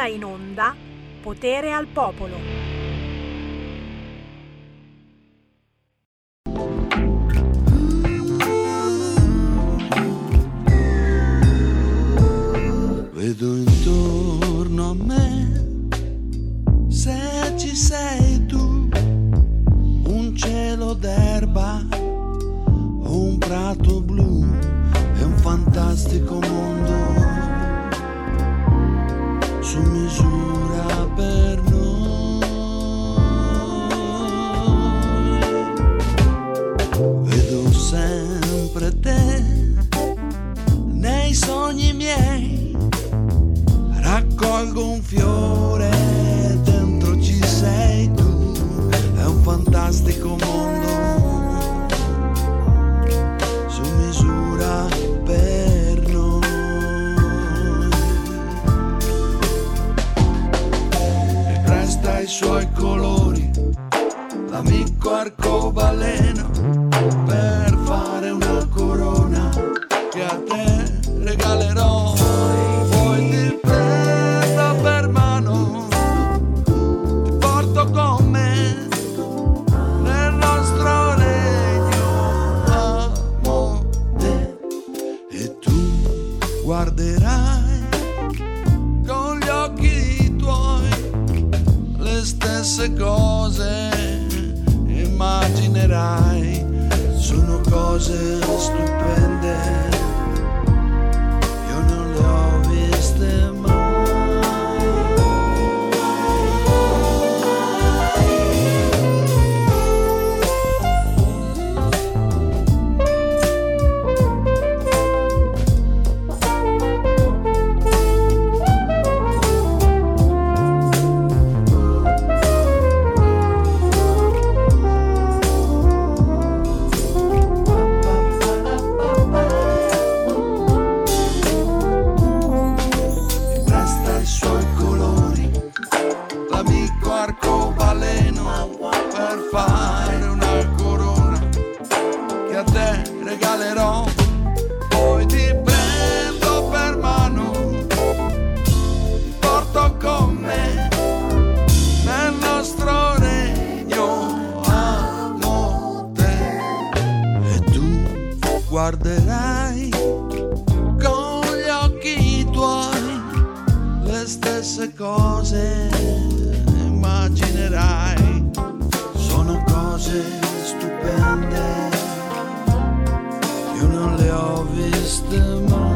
ora in onda Potere al Popolo. Vedo intorno a me, se ci sei tu, un cielo d'erba, un prato blu, è un fantastico mondo nei sogni miei. Raccolgo un fiore, dentro ci sei tu, è un fantastico mondo. Su misura per noi. E presta i suoi colori, l'amico arcobaleno, sono guarderai con gli occhi tuoi le stesse cose immaginerai. Sono cose stupende io non le ho viste mai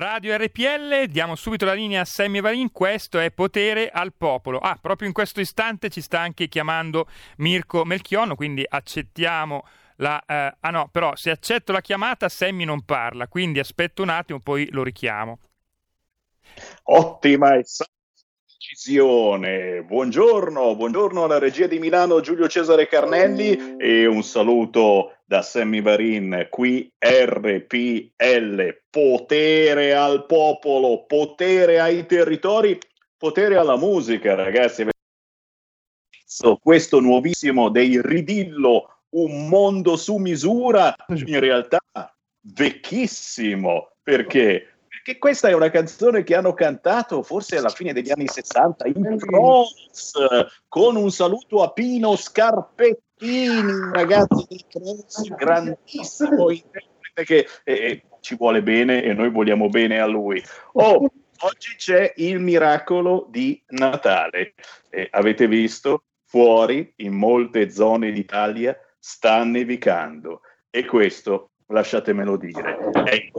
Radio RPL, diamo subito la linea a Sammy Varin, questo è Potere al Popolo. Ah, proprio in questo istante ci sta anche chiamando Mirko Melchiono, quindi accettiamo la... eh, ah no, però se accetto la chiamata Sammy non parla, quindi aspetto un attimo, poi lo richiamo. Ottima decisione. Buongiorno, buongiorno alla regia di Milano Giulio Cesare Carnelli e un saluto da Sammy Varin, qui RPL, potere al popolo, potere ai territori, potere alla musica, ragazzi. Questo nuovissimo dei Ridillo, un mondo su misura, in realtà vecchissimo, perché? Perché questa è una canzone che hanno cantato forse alla fine degli anni 60 in Cross, con un saluto a Pino Scarpettini, ragazzi di Cross, grandissimo interprete che eh, ci vuole bene e noi vogliamo bene a lui. Oh, oggi c'è il miracolo di Natale. Eh, avete visto? Fuori, in molte zone d'Italia, sta nevicando. E questo lasciatemelo dire, è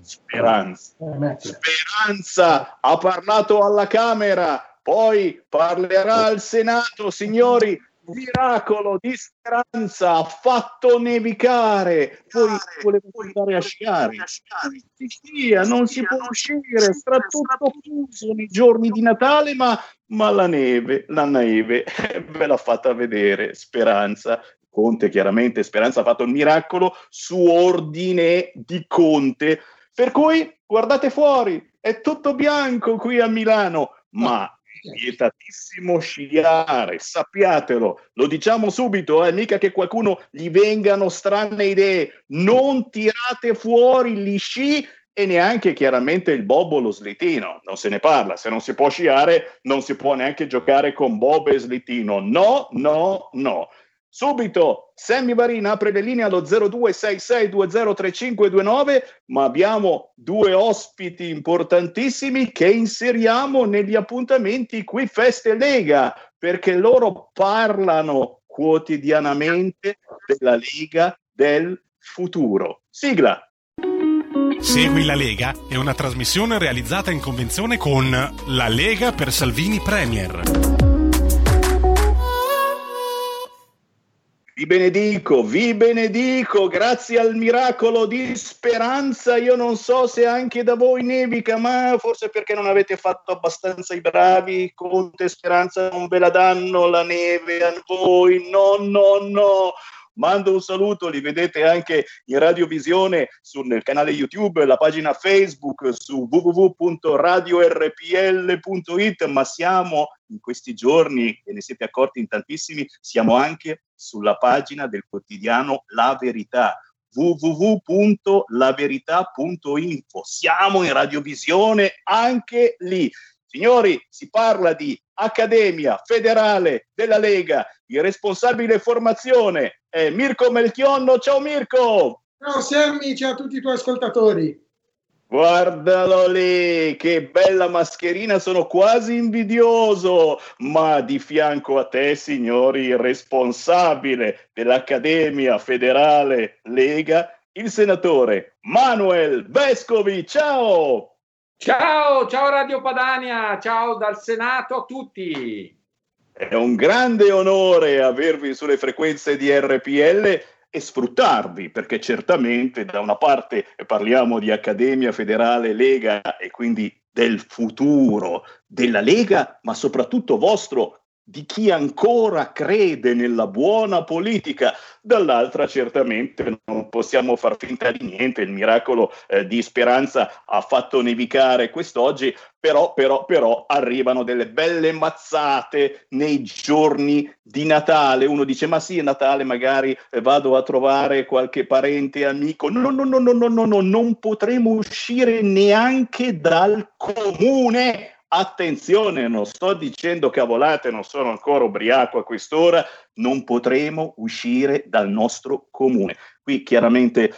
speranza. Speranza ha parlato alla Camera, poi parlerà al Senato, signori. Miracolo di speranza ha fatto nevicare. Poi volevo andare a sciare. In Sicilia non si può uscire, sarà tutto chiuso nei giorni di Natale, ma, ma la neve, la neve ve l'ha fatta vedere. Speranza Conte chiaramente, Speranza ha fatto il miracolo su ordine di Conte, per cui guardate fuori, è tutto bianco qui a Milano, ma vietatissimo sciare, sappiatelo, lo diciamo subito, eh, mica che qualcuno gli vengano strane idee, non tirate fuori gli sci e neanche chiaramente il bob o lo slitino, non se ne parla, se non si può sciare non si può neanche giocare con bob e slitino, no, no, no. Subito Sammy Varina apre le linee allo 0266203529, ma abbiamo due ospiti importantissimi che inseriamo negli appuntamenti qui Feste Lega, perché loro parlano quotidianamente della Lega del futuro. Sigla. Segui la Lega è una trasmissione realizzata in convenzione con La Lega per Salvini Premier. Vi benedico, vi benedico, grazie al miracolo di speranza. Io non so se anche da voi nevica, ma forse perché non avete fatto abbastanza i bravi. Conte Speranza non ve la danno la neve a voi. No, no, no. Mando un saluto, li vedete anche in radiovisione sul canale YouTube, la pagina Facebook su www.radiorpl.it, ma siamo in questi giorni, e ne siete accorti in tantissimi, siamo anche sulla pagina del quotidiano La Verità www.laverità.info. Siamo in radiovisione anche lì. Signori, si parla di Accademia Federale della Lega, il responsabile formazione è Mirko Melchionno. Ciao Mirko! Ciao Sammy, ciao a tutti i tuoi ascoltatori. Guardalo lì, che bella mascherina, sono quasi invidioso, ma di fianco a te, signori, il responsabile dell'Accademia Federale Lega, il senatore Manuel Vescovi. Ciao! Ciao, ciao Radio Padania, ciao dal Senato a tutti. È un grande onore avervi sulle frequenze di RPL e sfruttarvi, perché certamente da una parte parliamo di Accademia Federale Lega e quindi del futuro della Lega, ma soprattutto vostro di chi ancora crede nella buona politica, dall'altra certamente non possiamo far finta di niente, il miracolo eh, di speranza ha fatto nevicare quest'oggi, però, però, però arrivano delle belle mazzate nei giorni di Natale, uno dice ma sì è Natale magari eh, vado a trovare qualche parente, amico, no no no no no no, no non potremo uscire neanche dal comune. Attenzione, non sto dicendo cavolate, non sono ancora ubriaco a quest'ora, non potremo uscire dal nostro comune. Qui chiaramente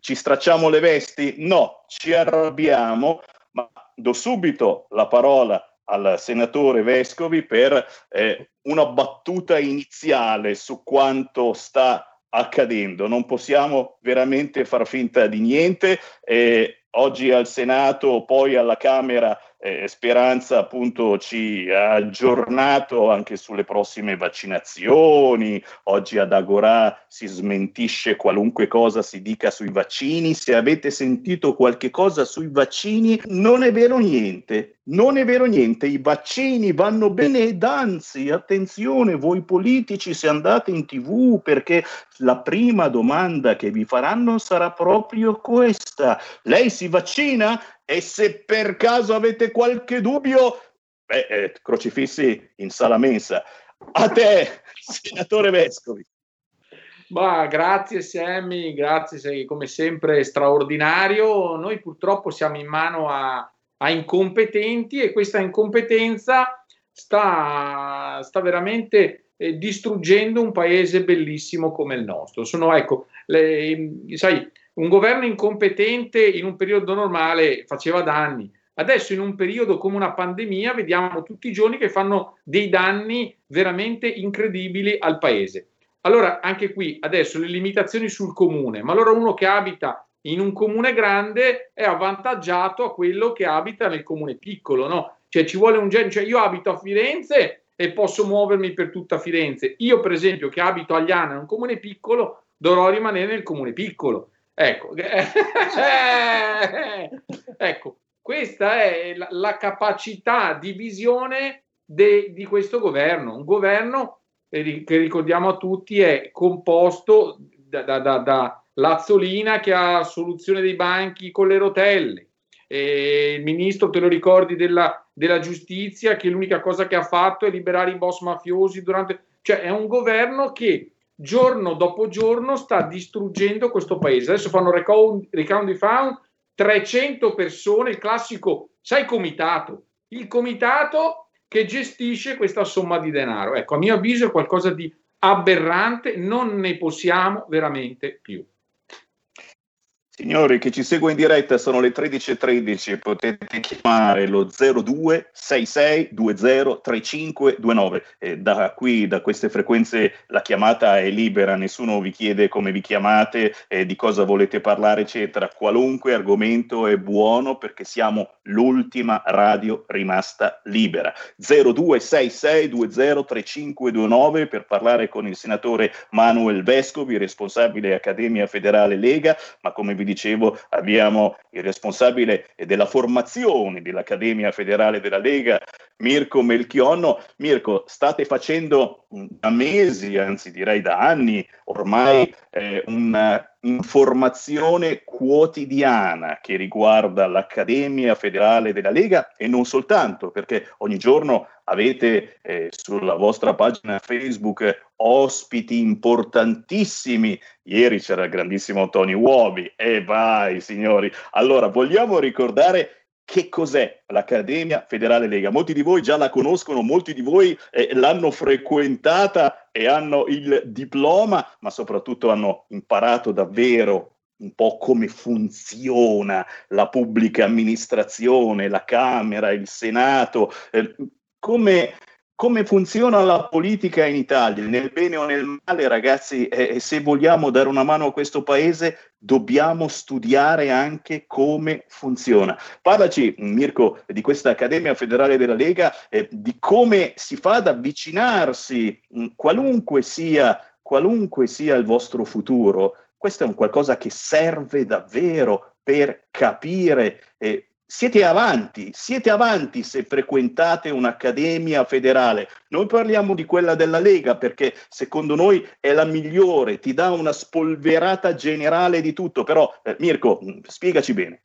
ci stracciamo le vesti? No, ci arrabbiamo, ma do subito la parola al senatore Vescovi per eh, una battuta iniziale su quanto sta accadendo. Non possiamo veramente far finta di niente. Eh, oggi al Senato, poi alla Camera eh, Speranza appunto ci ha aggiornato anche sulle prossime vaccinazioni, oggi ad Agorà si smentisce qualunque cosa si dica sui vaccini, se avete sentito qualche cosa sui vaccini non è vero niente, non è vero niente, i vaccini vanno bene ed anzi, attenzione voi politici se andate in tv perché la prima domanda che vi faranno sarà proprio questa, lei si vaccina? E se per caso avete qualche dubbio, beh, eh, crocifissi in sala mensa. A te, senatore Vescovi. Bah, grazie Sammy, grazie, sei come sempre straordinario. Noi purtroppo siamo in mano a, a incompetenti e questa incompetenza sta, sta veramente eh, distruggendo un paese bellissimo come il nostro. Sono, ecco, le, sai, un governo incompetente in un periodo normale faceva danni. Adesso in un periodo come una pandemia vediamo tutti i giorni che fanno dei danni veramente incredibili al paese. Allora anche qui adesso le limitazioni sul comune, ma allora uno che abita in un comune grande è avvantaggiato a quello che abita nel comune piccolo, no? Cioè ci vuole un genere, cioè io abito a Firenze e posso muovermi per tutta Firenze. Io per esempio che abito a Liana, un comune piccolo, dovrò rimanere nel comune piccolo. Ecco, ecco questa è la, la, capacità di visione de, di questo governo, un governo eh, che ricordiamo a tutti è composto da, da, da, da Lazzolina che ha soluzione dei banchi con le rotelle, e il ministro, te lo ricordi, della, della giustizia che l'unica cosa che ha fatto è liberare i boss mafiosi durante... Cioè è un governo che giorno dopo giorno sta distruggendo questo paese. Adesso fanno recount, di found 300 persone, il classico, sai, comitato, il comitato che gestisce questa somma di denaro. Ecco, a mio avviso è qualcosa di aberrante, non ne possiamo veramente più. Signori, che ci segue in diretta sono le 13.13, potete chiamare lo 0266203529. Eh, da qui, da queste frequenze, la chiamata è libera, nessuno vi chiede come vi chiamate, eh, di cosa volete parlare, eccetera. Qualunque argomento è buono perché siamo l'ultima radio rimasta libera. 0266203529 per parlare con il senatore Manuel Vescovi, responsabile Accademia Federale Lega, ma come vi vi dicevo, abbiamo il responsabile della formazione dell'Accademia Federale della Lega, Mirko Melchionno. Mirko, state facendo da mesi, anzi direi da anni ormai, eh, un'informazione quotidiana che riguarda l'Accademia Federale della Lega e non soltanto, perché ogni giorno avete eh, sulla vostra pagina Facebook ospiti importantissimi. Ieri c'era il grandissimo Tony Uobi. E vai, signori. Allora, vogliamo ricordare che cos'è l'Accademia Federale Lega? Molti di voi già la conoscono, molti di voi eh, l'hanno frequentata e hanno il diploma, ma soprattutto hanno imparato davvero un po' come funziona la pubblica amministrazione, la Camera, il Senato, eh, come, come, funziona la politica in Italia, nel bene o nel male, ragazzi, eh, se vogliamo dare una mano a questo paese, dobbiamo studiare anche come funziona. Parlaci, Mirko, di questa Accademia Federale della Lega, eh, di come si fa ad avvicinarsi, mh, qualunque sia, qualunque sia il vostro futuro. Questo è un qualcosa che serve davvero per capire eh, siete avanti, siete avanti se frequentate un'accademia federale. Noi parliamo di quella della Lega perché secondo noi è la migliore, ti dà una spolverata generale di tutto. Però eh, Mirko, mm, spiegaci bene.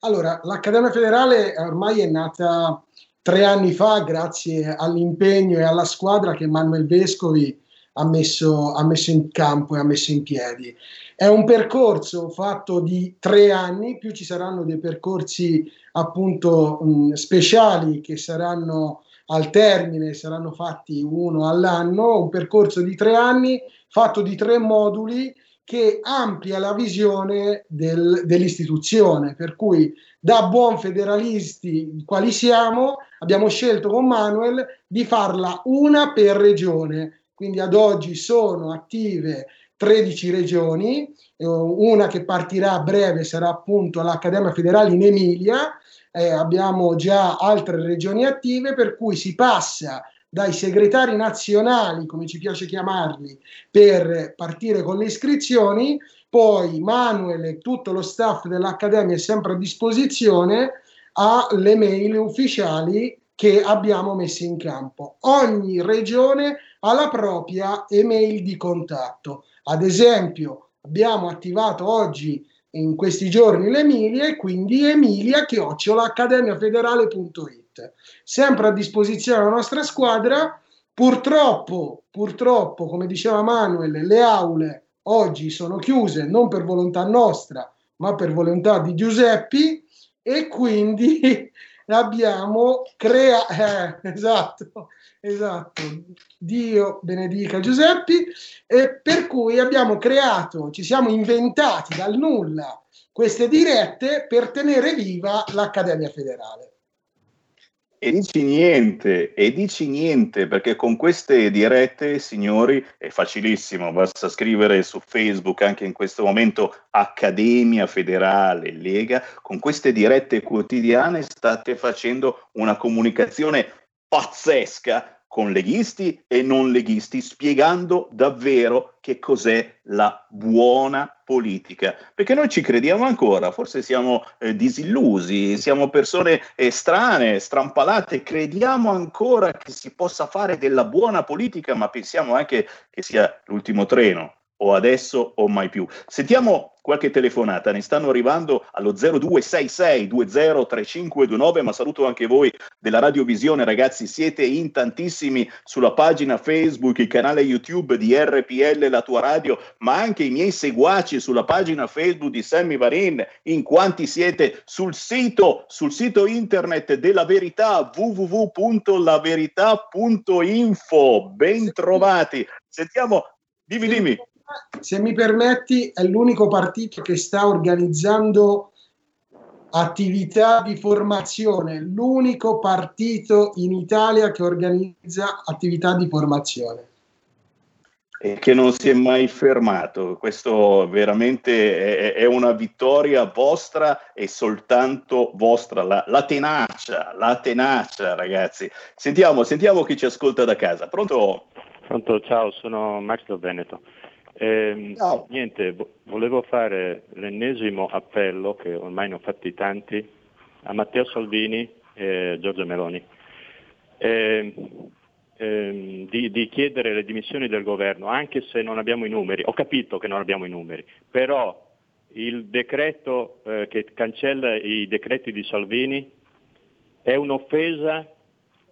Allora, l'Accademia federale ormai è nata tre anni fa grazie all'impegno e alla squadra che Manuel Vescovi ha messo, ha messo in campo e ha messo in piedi. È un percorso fatto di tre anni, più ci saranno dei percorsi appunto mh, speciali che saranno al termine, saranno fatti uno all'anno, un percorso di tre anni fatto di tre moduli che amplia la visione del, dell'istituzione, per cui da buon federalisti quali siamo, abbiamo scelto con Manuel di farla una per regione, quindi ad oggi sono attive 13 regioni, eh, una che partirà a breve sarà appunto l'Accademia Federale in Emilia, eh, abbiamo già altre regioni attive per cui si passa dai segretari nazionali, come ci piace chiamarli, per partire con le iscrizioni, poi Manuel e tutto lo staff dell'Accademia è sempre a disposizione alle mail ufficiali che abbiamo messo in campo. Ogni regione ha la propria email di contatto. Ad esempio, abbiamo attivato oggi in questi giorni l'Emilia e quindi emilia accademiafederale.it sempre a disposizione la nostra squadra. Purtroppo purtroppo come diceva Manuel le aule oggi sono chiuse non per volontà nostra ma per volontà di Giuseppi. E quindi abbiamo creato eh, esatto Esatto, Dio benedica Giuseppi, e per cui abbiamo creato, ci siamo inventati dal nulla queste dirette per tenere viva l'Accademia Federale. E dici niente, e dici niente, perché con queste dirette, signori, è facilissimo, basta scrivere su Facebook anche in questo momento Accademia Federale Lega, con queste dirette quotidiane state facendo una comunicazione pazzesca con leghisti e non leghisti, spiegando davvero che cos'è la buona politica, perché noi ci crediamo ancora, forse siamo eh, disillusi, siamo persone eh, strane, strampalate, crediamo ancora che si possa fare della buona politica, ma pensiamo anche che sia l'ultimo treno o adesso o mai più. Sentiamo qualche telefonata, ne stanno arrivando allo 0266203529, ma saluto anche voi della Radiovisione, ragazzi, siete in tantissimi sulla pagina Facebook, il canale YouTube di RPL La Tua Radio, ma anche i miei seguaci sulla pagina Facebook di Sammy Varin, in quanti siete sul sito, sul sito internet della verità www.laverità.info. Ben trovati. Sentiamo, dimmi, dimmi se mi permetti, è l'unico partito che sta organizzando attività di formazione, l'unico partito in Italia che organizza attività di formazione. E che non si è mai fermato. Questo veramente è, è una vittoria vostra e soltanto vostra. La, la, tenacia, la tenacia, ragazzi. Sentiamo, sentiamo chi ci ascolta da casa. Pronto? Pronto, ciao, sono Max da Veneto. Eh, no. Niente, volevo fare l'ennesimo appello, che ormai ne ho fatti tanti, a Matteo Salvini e Giorgio Meloni, eh, eh, di, di, chiedere le dimissioni del governo, anche se non abbiamo i numeri. Ho capito che non abbiamo i numeri, però il decreto eh, che cancella i decreti di Salvini è un'offesa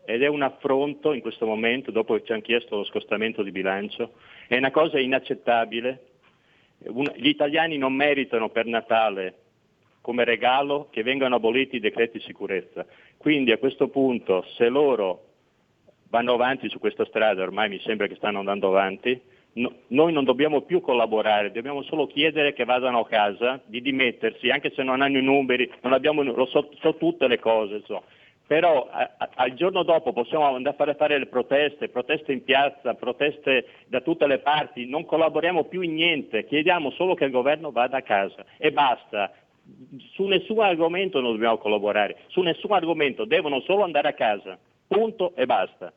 ed è un affronto in questo momento, dopo che ci hanno chiesto lo scostamento di bilancio, è una cosa inaccettabile. gli italiani non meritano per Natale come regalo che vengano aboliti i decreti sicurezza. Quindi a questo punto, se loro vanno avanti su questa strada, ormai mi sembra che stanno andando avanti, no, noi non dobbiamo più collaborare, dobbiamo solo chiedere che vadano a casa, di dimettersi, anche se non hanno i numeri, abbiamo, lo so, so tutte le cose. So però al giorno dopo possiamo andare a fare, fare le proteste, proteste in piazza, proteste da tutte le parti, non collaboriamo più in niente, chiediamo solo che il governo vada a casa e basta. Su nessun argomento non dobbiamo collaborare, su nessun argomento devono solo andare a casa, punto e basta.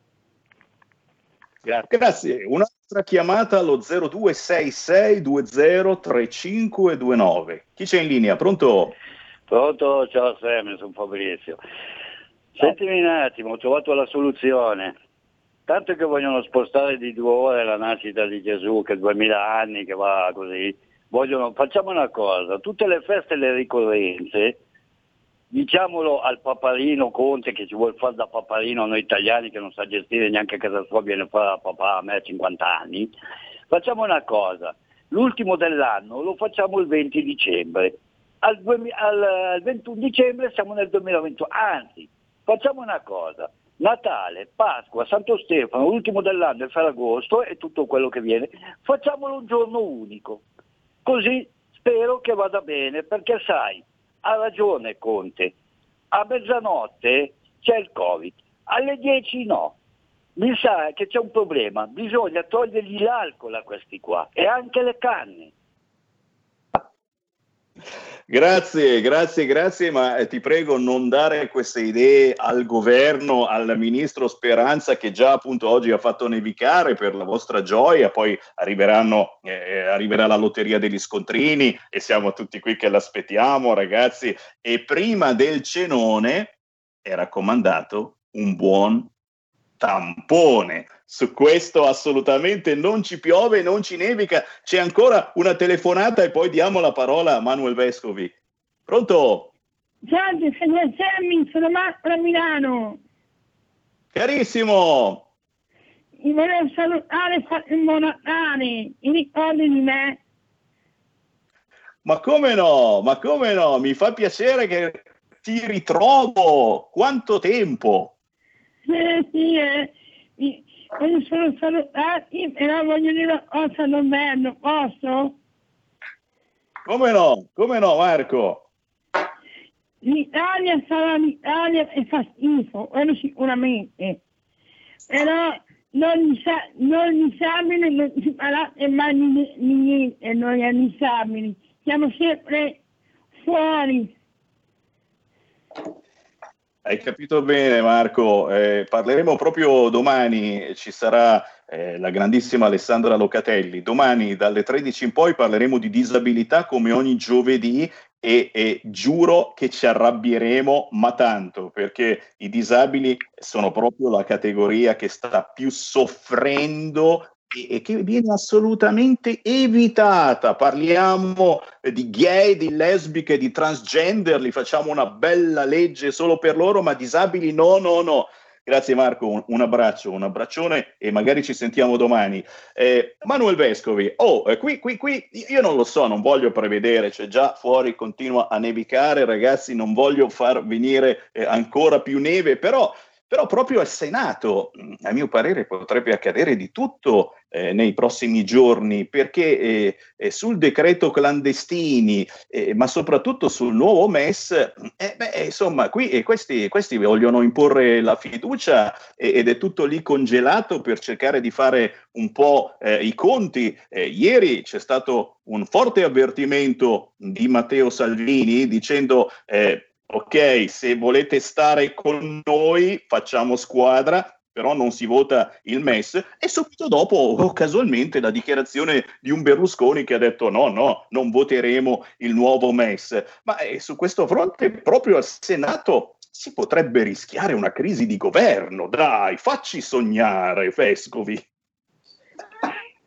Grazie. Grazie. Un'altra chiamata allo 0266203529. Chi c'è in linea? Pronto? Pronto, ciao Sam, sono Fabrizio. Sentimi un attimo, ho trovato la soluzione. Tanto che vogliono spostare di due ore la nascita di Gesù, che è 2000 anni, che va così. Vogliono, facciamo una cosa, tutte le feste e le ricorrenze, diciamolo al paparino Conte che ci vuole fare da paparino a noi italiani che non sa gestire neanche casa sua, viene a fare a papà a me a 50 anni, facciamo una cosa, l'ultimo dell'anno lo facciamo il 20 dicembre, al, al, al 21 dicembre siamo nel 2021, anzi Facciamo una cosa, Natale, Pasqua, Santo Stefano, l'ultimo dell'anno è Ferragosto e tutto quello che viene, facciamolo un giorno unico. Così spero che vada bene, perché sai, ha ragione Conte, a mezzanotte c'è il Covid, alle 10 no. Mi sa che c'è un problema, bisogna togliergli l'alcol a questi qua e anche le canne. Grazie, grazie, grazie, ma eh, ti prego non dare queste idee al governo, al ministro Speranza che già appunto oggi ha fatto nevicare per la vostra gioia, poi arriveranno, eh, arriverà la lotteria degli scontrini e siamo tutti qui che l'aspettiamo ragazzi. E prima del cenone è raccomandato un buon tampone. Su questo assolutamente non ci piove, non ci nevica. C'è ancora una telefonata e poi diamo la parola a Manuel Vescovi. Pronto? Salve, sono Sammy, sono Marco da Milano. Carissimo. Mi volevo salutare il Monatale, i ricordi di me. Ma come no, ma come no, mi fa piacere che ti ritrovo. Quanto tempo? Sì, eh. Mi, mi sono salutati, però voglio dire una cosa all'inverno, posso? Come no, come no Marco? L'Italia sarà l'Italia e fa schifo, quello sicuramente. Però non gli, sa- non gli disabili non si parla mai di niente, noi disabili. Siamo sempre fuori. Hai capito bene Marco, eh, parleremo proprio domani, ci sarà eh, la grandissima Alessandra Locatelli. Domani dalle 13 in poi parleremo di disabilità come ogni giovedì e, e, giuro che ci arrabbieremo, ma tanto, perché i disabili sono proprio la categoria che sta più soffrendo e che viene assolutamente evitata. Parliamo di gay, di lesbiche, di transgender, li facciamo una bella legge solo per loro, ma disabili no, no, no. Grazie Marco, un, un, abbraccio, un abbraccione e magari ci sentiamo domani. Eh, Manuel Vescovi, oh, eh, qui, qui, qui, io non lo so, non voglio prevedere, cioè già fuori continua a nevicare, ragazzi, non voglio far venire eh, ancora più neve, però però proprio al Senato, a mio parere, potrebbe accadere di tutto eh, nei prossimi giorni, perché eh, eh, sul decreto clandestini, eh, ma soprattutto sul nuovo MES, eh, beh, insomma, qui questi, questi, vogliono imporre la fiducia ed è tutto lì congelato per cercare di fare un po' eh, i conti. ieri c'è stato un forte avvertimento di Matteo Salvini dicendo ok, se volete stare con noi facciamo squadra, però non si vota il MES e subito dopo casualmente la dichiarazione di un Berlusconi che ha detto no, no, non voteremo il nuovo MES. Ma eh, su questo fronte proprio al Senato si potrebbe rischiare una crisi di governo. Dai, facci sognare, Vescovi.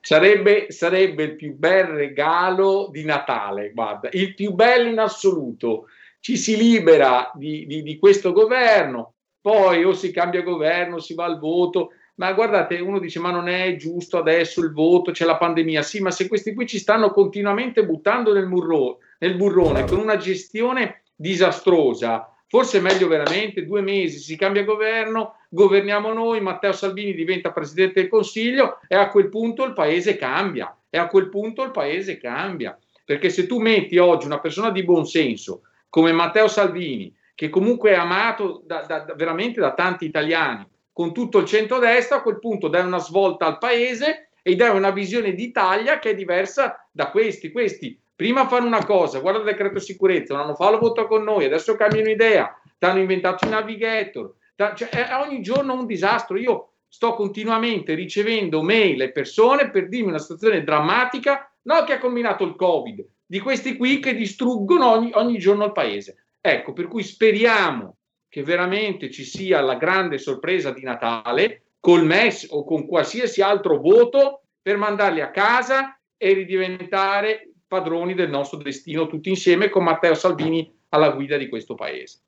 Sarebbe, sarebbe il più bel regalo di Natale, guarda, il più bello in assoluto ci si libera di, di, di questo governo, poi o si cambia governo, si va al voto, ma guardate, uno dice ma non è giusto adesso il voto, c'è la pandemia, sì, ma se questi qui ci stanno continuamente buttando nel, murro, nel burrone con una gestione disastrosa, forse è meglio veramente due mesi, si cambia governo, governiamo noi, Matteo Salvini diventa Presidente del Consiglio e a quel punto il paese cambia, e a quel punto il paese cambia, perché se tu metti oggi una persona di buon senso, come Matteo Salvini, che comunque è amato da, da, veramente da tanti italiani, con tutto il centrodestra, a quel punto dai una svolta al paese e dai una visione d'Italia che è diversa da questi. Questi prima fanno una cosa, guarda il decreto sicurezza, un anno fa lo votò con noi, adesso cambiano idea, ti hanno inventato i navigator, cioè è ogni giorno un disastro. Io sto continuamente ricevendo mail e persone per dirmi una situazione drammatica, no che ha combinato il Covid, di questi qui che distruggono ogni, ogni giorno il paese. Ecco, per cui speriamo che veramente ci sia la grande sorpresa di Natale col MES o con qualsiasi altro voto per mandarli a casa e ridiventare padroni del nostro destino tutti insieme con Matteo Salvini alla guida di questo paese.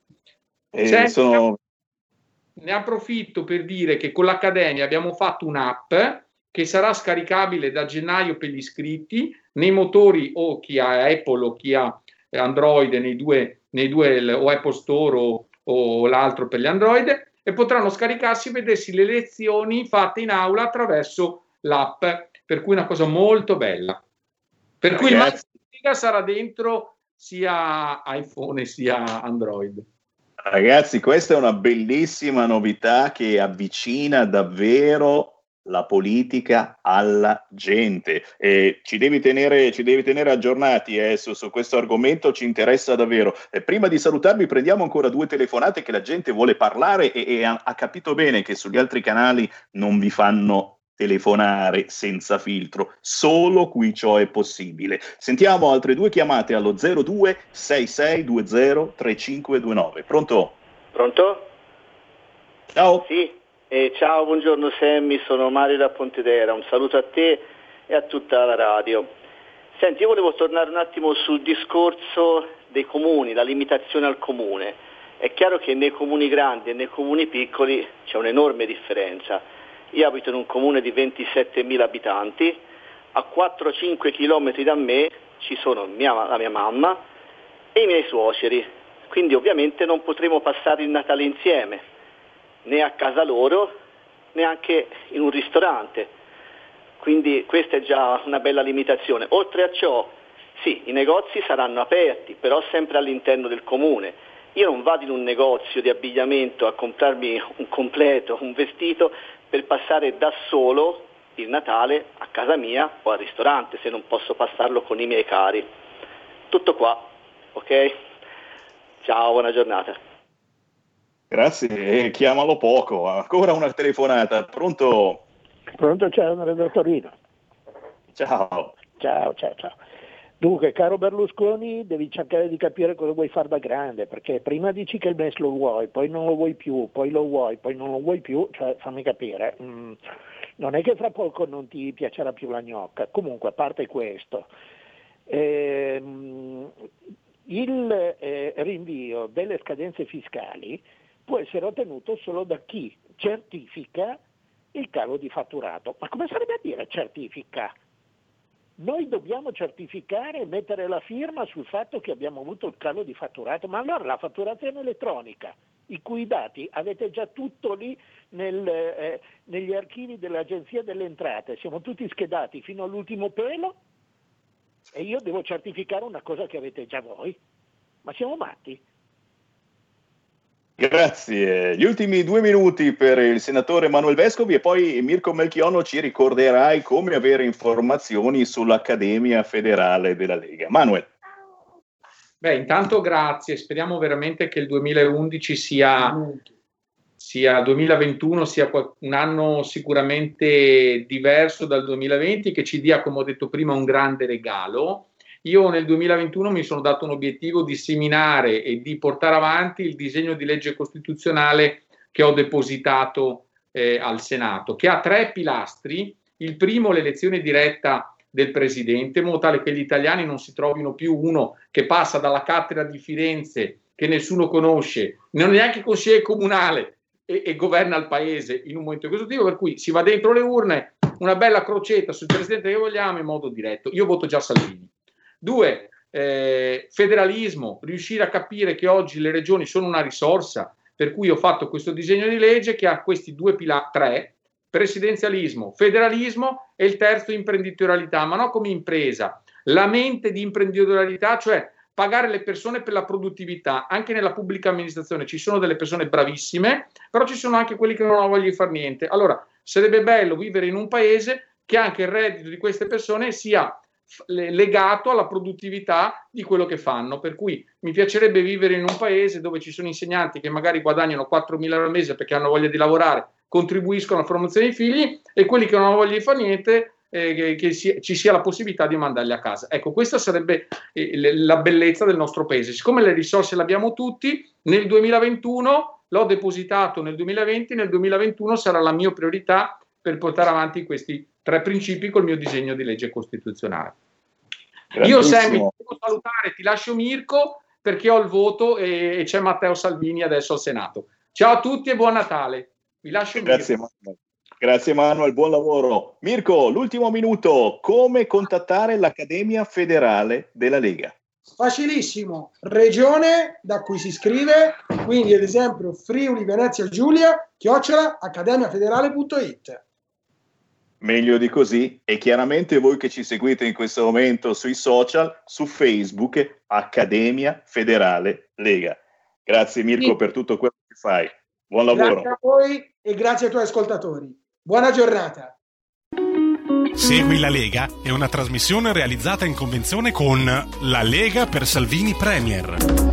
Eh, sono... Ne approfitto per dire che con l'Accademia abbiamo fatto un'app che sarà scaricabile da gennaio per gli iscritti nei motori o chi ha Apple o chi ha Android nei due, nei due o Apple Store o, o l'altro per gli Android e potranno scaricarsi e vedersi le lezioni fatte in aula attraverso l'app, per cui è una cosa molto bella. Per cui il Mac sarà dentro sia iPhone sia Android. Ragazzi, questa è una bellissima novità che avvicina davvero la politica alla gente. E ci devi tenere, ci devi tenere aggiornati eh, su, su, questo argomento, ci interessa davvero. E prima di salutarvi prendiamo ancora due telefonate che la gente vuole parlare e, e ha, ha capito bene che sugli altri canali non vi fanno telefonare senza filtro, solo qui ciò è possibile. Sentiamo altre due chiamate allo 02 6620 3529. Pronto? Pronto? Ciao. Sì. Eh, ciao, buongiorno Sammy, sono Mario da Pontedera, un saluto a te e a tutta la radio. Senti, io volevo tornare un attimo sul discorso dei comuni, la limitazione al comune. È chiaro che nei comuni grandi e nei comuni piccoli c'è un'enorme differenza. Io abito in un comune di 27.000 abitanti, a 4-5 km da me ci sono mia, la mia mamma e i miei suoceri, quindi ovviamente non potremo passare il Natale insieme né a casa loro, neanche in un ristorante. Quindi questa è già una bella limitazione. Oltre a ciò, sì, i negozi saranno aperti, però sempre all'interno del comune. Io non vado in un negozio di abbigliamento a comprarmi un completo, un vestito, per passare da solo il Natale a casa mia o al ristorante, se non posso passarlo con i miei cari. Tutto qua, ok? Ciao, buona giornata. Grazie, chiamalo poco. Ancora una telefonata. Pronto? Pronto, ciao, Andrea da Torino. Ciao. Ciao, ciao, ciao. Dunque, caro Berlusconi, devi cercare di capire cosa vuoi fare da grande, perché prima dici che il MES lo vuoi, poi non lo vuoi più, poi lo vuoi, poi non lo vuoi più, cioè fammi capire. Mm, non è che fra poco non ti piacerà più la gnocca. Comunque, a parte questo, ehm, il eh, rinvio delle scadenze fiscali può essere ottenuto solo da chi certifica il calo di fatturato. Ma come sarebbe a dire certifica? Noi dobbiamo certificare e mettere la firma sul fatto che abbiamo avuto il calo di fatturato, ma allora la fatturazione elettronica, i cui dati avete già tutto lì nel, eh, negli archivi dell'Agenzia delle Entrate, siamo tutti schedati fino all'ultimo pelo e io devo certificare una cosa che avete già voi. Ma siamo matti? Grazie. Gli ultimi due minuti per il senatore Manuel Vescovi e poi Mirko Melchiono ci ricorderai come avere informazioni sull'Accademia Federale della Lega. Manuel. Beh, intanto grazie, speriamo veramente che il 2011 sia, sia 2021 sia un anno sicuramente diverso dal 2020, che ci dia, come ho detto prima, un grande regalo io nel 2021 mi sono dato un obiettivo di seminare e di portare avanti il disegno di legge costituzionale che ho depositato eh, al Senato, che ha tre pilastri. Il primo, l'elezione diretta del presidente, in modo tale che gli italiani non si trovino più uno che passa dalla cattedra di Firenze che nessuno conosce, non neanche consigliere comunale e, e, governa il paese in un momento esecutivo, per cui si va dentro le urne, una bella crocetta sul presidente che vogliamo in modo diretto. Io voto già Salvini. Due, eh, federalismo, riuscire a capire che oggi le regioni sono una risorsa, per cui ho fatto questo disegno di legge che ha questi due pilastri, tre, presidenzialismo, federalismo e il terzo imprenditorialità, ma non come impresa, la mente di imprenditorialità, cioè pagare le persone per la produttività. Anche nella pubblica amministrazione ci sono delle persone bravissime, però ci sono anche quelli che non di fare niente. Allora, sarebbe bello vivere in un paese che anche il reddito di queste persone sia legato alla produttività di quello che fanno. Per cui mi piacerebbe vivere in un paese dove ci sono insegnanti che magari guadagnano 4.000 euro al mese perché hanno voglia di lavorare, contribuiscono alla formazione dei figli e quelli che non hanno voglia di fare niente eh, che, che si, ci sia la possibilità di mandarli a casa. Ecco, questa sarebbe eh, la bellezza del nostro paese. Siccome le risorse le abbiamo tutti, nel 2021 l'ho depositato nel 2020, nel 2021 sarà la mia priorità per portare avanti questi tre principi col mio disegno di legge costituzionale. Io Sammy, ti devo salutare, ti lascio Mirko perché ho il voto e, e, c'è Matteo Salvini adesso al Senato. Ciao a tutti e buon Natale. Vi lascio Grazie Mirko. Manuel. Grazie Manuel, buon lavoro. Mirko, l'ultimo minuto, come contattare l'Accademia Federale della Lega? Facilissimo, regione da cui si iscrive, quindi ad esempio Friuli Venezia Giulia, chiocciola accademiafederale.it meglio di così e chiaramente voi che ci seguite in questo momento sui social, su Facebook, Accademia Federale Lega. Grazie Mirko sì. per tutto quello che fai. Buon lavoro. Grazie a voi e grazie ai tuoi ascoltatori. Buona giornata. Segui la Lega è una trasmissione realizzata in convenzione con La Lega per Salvini Premier.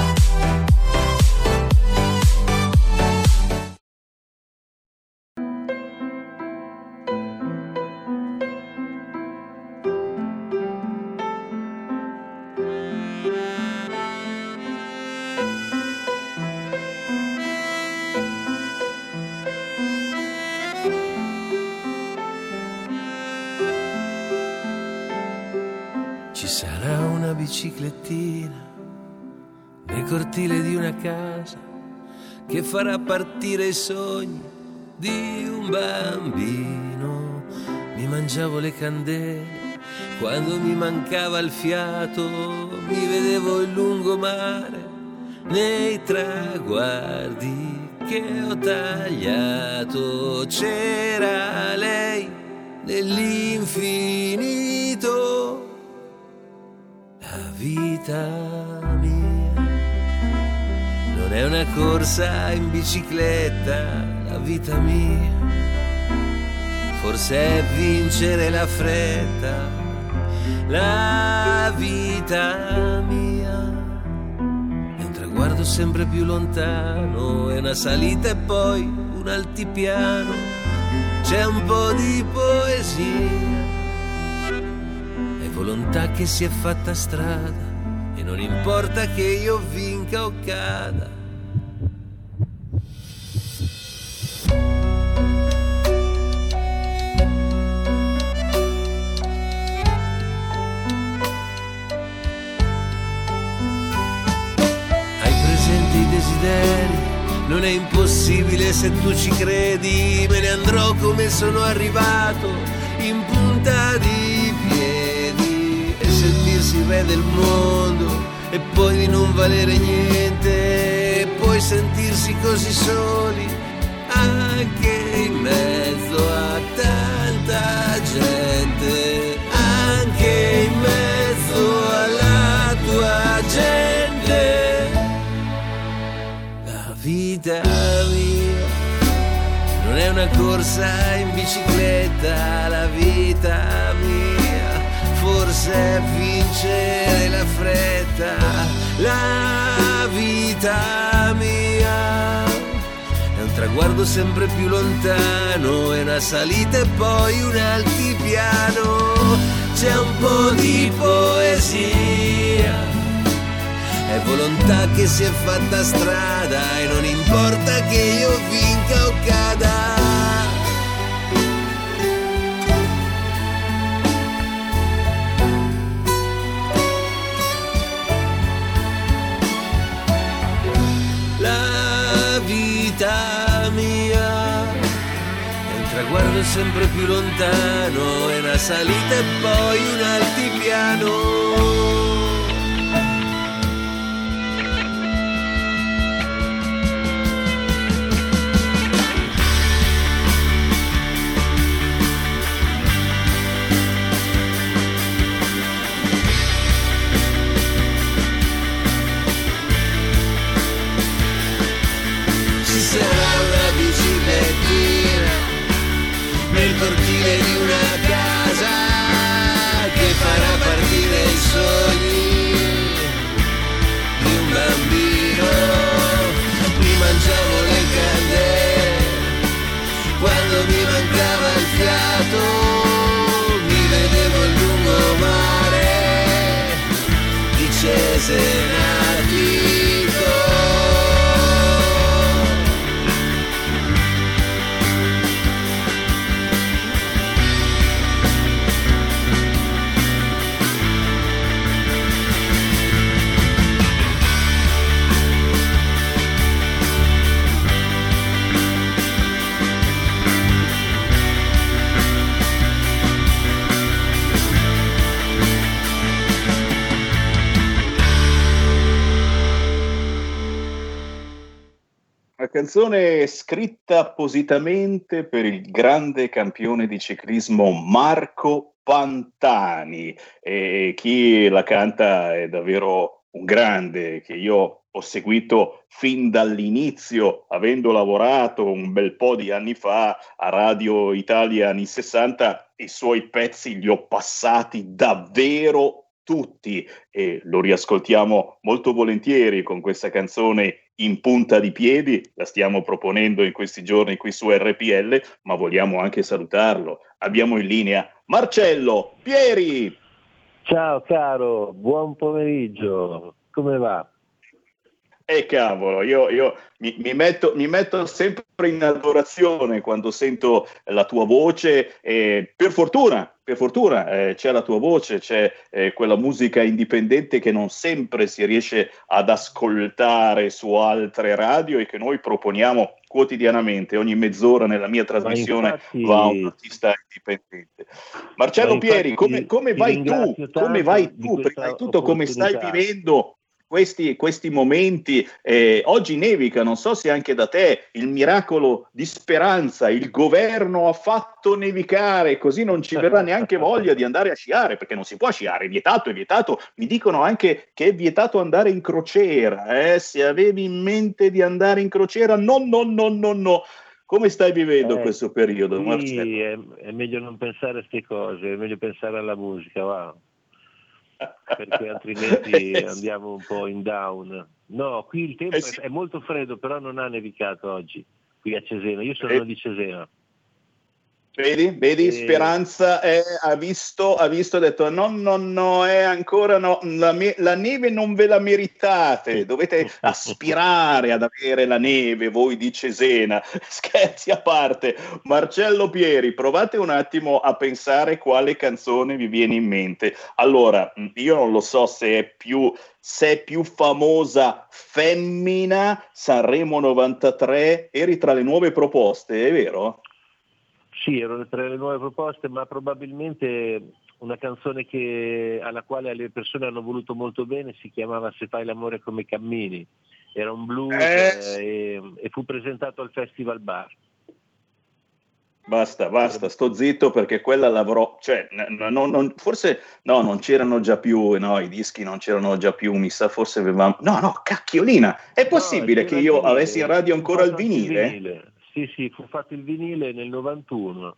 Cortile di una casa che farà partire i sogni di un bambino. Mi mangiavo le candele quando mi mancava il fiato, mi vedevo il lungomare nei traguardi che ho tagliato. C'era lei nell'infinito la vita mia non è una corsa in bicicletta, la vita mia. Forse è vincere la fretta, la vita mia. È un traguardo sempre più lontano, è una salita e poi un altipiano. C'è un po' di poesia è volontà che si è fatta strada e non importa che io vinca o cada. Desideri? Non è impossibile se tu ci credi, me ne andrò come sono arrivato, in punta di piedi e sentirsi re del mondo e poi di non valere niente, e poi sentirsi così soli anche in mezzo a tanta gente, una corsa in bicicletta, la vita mia. Forse vincere la fretta, la vita mia. È un traguardo sempre più lontano, è una salita e poi un altipiano, c'è un po' di poesia. È volontà che si è fatta strada e non importa che io vinca o cada. Traguardo sempre più lontano, è una salita e poi un altipiano. Cortile di una casa che farà partire i sogni di un bambino. Mi mangiavo le candele quando mi mancava il fiato, mi vedevo il lungomare di Cesenatico. Canzone scritta appositamente per il grande campione di ciclismo Marco Pantani. E chi la canta è davvero un grande che io ho seguito fin dall'inizio, avendo lavorato un bel po' di anni fa a Radio Italia anni 60, i suoi pezzi li ho passati davvero tutti e lo riascoltiamo molto volentieri con questa canzone in punta di piedi, la stiamo proponendo in questi giorni qui su RPL, ma vogliamo anche salutarlo. Abbiamo in linea Marcello Pieri. Ciao caro, buon pomeriggio, come va? E cavolo, io, io mi, mi, metto, mi, metto, sempre in adorazione quando sento la tua voce e per fortuna, per fortuna eh, c'è la tua voce, c'è eh, quella musica indipendente che non sempre si riesce ad ascoltare su altre radio e che noi proponiamo quotidianamente, ogni mezz'ora nella mia trasmissione infatti, va un artista indipendente. Marcello Pieri, come, come vai tu? Come vai tu? Prima di tutto come stai vivendo questi, questi momenti, eh, oggi nevica, non so se anche da te, il miracolo di speranza, il governo ha fatto nevicare, così non ci verrà neanche voglia di andare a sciare, perché non si può sciare, è vietato, è vietato. Mi dicono anche che è vietato andare in crociera, eh? se avevi in mente di andare in crociera, no, no, no, no, no. Come stai vivendo eh, questo periodo? Sì, è, è, meglio non pensare a queste cose, è meglio pensare alla musica, va perché altrimenti andiamo un po' in down. No, qui il tempo eh è molto freddo, però non ha nevicato oggi, qui a Cesena. Io sono eh. di Cesena. Vedi, vedi, e... Speranza è, ha visto, ha visto, ha detto no, no, no, è ancora no, la, me, la, neve non ve la meritate, dovete aspirare ad avere la neve, voi di Cesena, scherzi a parte. Marcello Pieri, provate un attimo a pensare quale canzone vi viene in mente. Allora, io non lo so se è più se è più famosa femmina, Sanremo 93, eri tra le nuove proposte, è vero? Sì, erano tra le nuove proposte, ma probabilmente una canzone che, alla quale le persone hanno voluto molto bene si chiamava Se fai l'amore come cammini. Era un blues eh. e, e fu presentato al Festival Bar. Basta, basta, sto zitto perché quella l'avrò, cioè, no, no, non, forse no, non c'erano già più, no, i dischi non c'erano già più, mi sa, forse avevamo, no, no, cacchiolina, è possibile no, che io avessi in radio ancora il vinile? Sì, sì, fu fatto il vinile nel 91.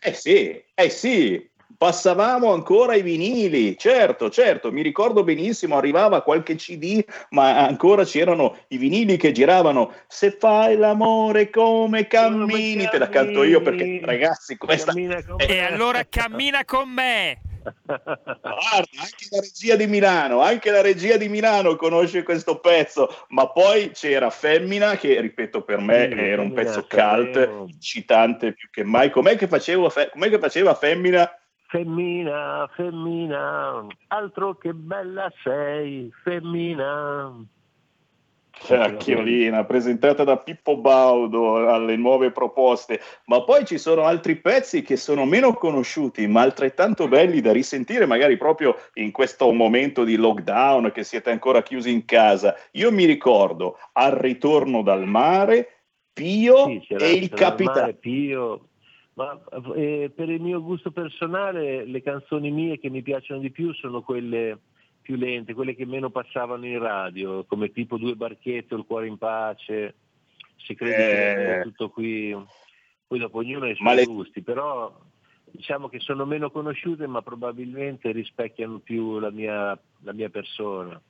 Eh sì, eh sì, passavamo ancora i vinili, certo, certo, mi ricordo benissimo, arrivava qualche CD, ma ancora c'erano i vinili che giravano. Se fai l'amore come cammini, te la canto io perché ragazzi, questa... E allora cammina con me! Guarda, anche la regia di Milano, anche la regia di Milano conosce questo pezzo, ma poi c'era Femmina che, ripeto, per me sì, era un pezzo cult, citante più che mai. Com'è che, facevo, com'è che faceva Femmina? Femmina, femmina, altro che bella sei, femmina. Chiacchiolina, presentata da Pippo Baudo alle nuove proposte, ma poi ci sono altri pezzi che sono meno conosciuti, ma altrettanto belli da risentire, magari proprio in questo momento di lockdown che siete ancora chiusi in casa. Io mi ricordo al ritorno dal mare, Pio sì, e il capitano. Pio, ma eh, per il mio gusto personale le canzoni mie che mi piacciono di più sono quelle più lente, quelle che meno passavano in radio, come tipo Due barchette Il cuore in pace, si crede eh... tutto qui, poi dopo ognuno ha i suoi le... gusti, però diciamo che sono meno conosciute ma probabilmente rispecchiano più la mia, la mia persona.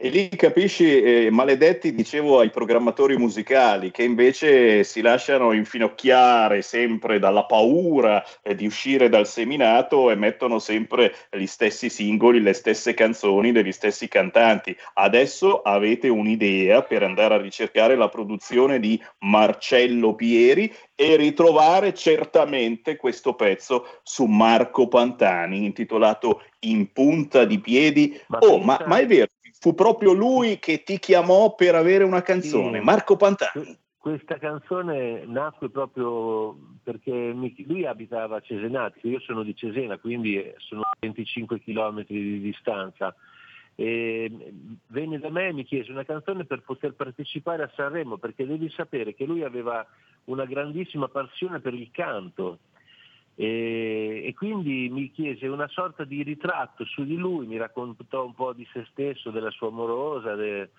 E lì capisci, eh, maledetti, dicevo ai programmatori musicali che invece si lasciano infinocchiare sempre dalla paura eh, di uscire dal seminato e mettono sempre gli stessi singoli, le stesse canzoni degli stessi cantanti. Adesso avete un'idea per andare a ricercare la produzione di Marcello Pieri e ritrovare certamente questo pezzo su Marco Pantani intitolato In punta di piedi. Ma oh, ma, ma è vero fu proprio lui che ti chiamò per avere una canzone, sì. Marco Pantani. Questa canzone nacque proprio perché lui abitava a Cesenatico, io sono di Cesena, quindi sono 25 km di distanza E venne da me e mi chiese una canzone per poter partecipare a Sanremo, perché devi sapere che lui aveva una grandissima passione per il canto e, e, quindi mi chiese una sorta di ritratto su di lui, mi raccontò un po' di se stesso, della sua amorosa, de,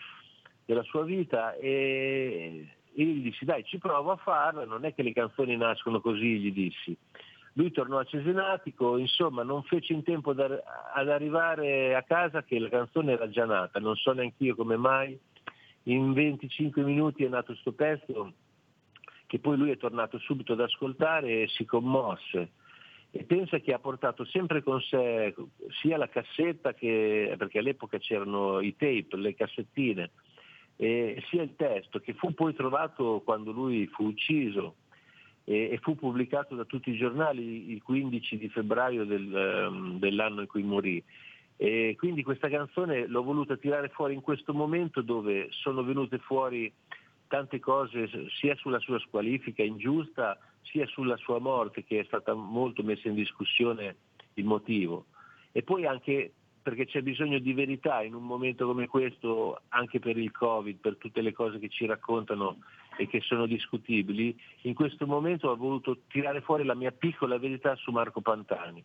della sua vita e, e gli dissi dai ci provo a farla, non è che le canzoni nascono così, gli dissi. Lui tornò a Cesenatico, insomma non fece in tempo da, ad arrivare a casa che la canzone era già nata, non so neanche io come mai, in 25 minuti è nato questo pezzo che poi lui è tornato subito ad ascoltare e si commosse. E pensa che ha portato sempre con sé sia la cassetta che, perché all'epoca c'erano i tape, le cassettine, sia il testo che fu poi trovato quando lui fu ucciso e, e fu pubblicato da tutti i giornali il 15 di febbraio del, um, dell'anno in cui morì. E quindi questa canzone l'ho voluta tirare fuori in questo momento dove sono venute fuori tante cose sia sulla sua squalifica ingiusta sia sulla sua morte che è stata molto messa in discussione il motivo. E poi anche perché c'è bisogno di verità in un momento come questo anche per il covid per tutte le cose che ci raccontano e che sono discutibili in questo momento ho voluto tirare fuori la mia piccola verità su Marco Pantani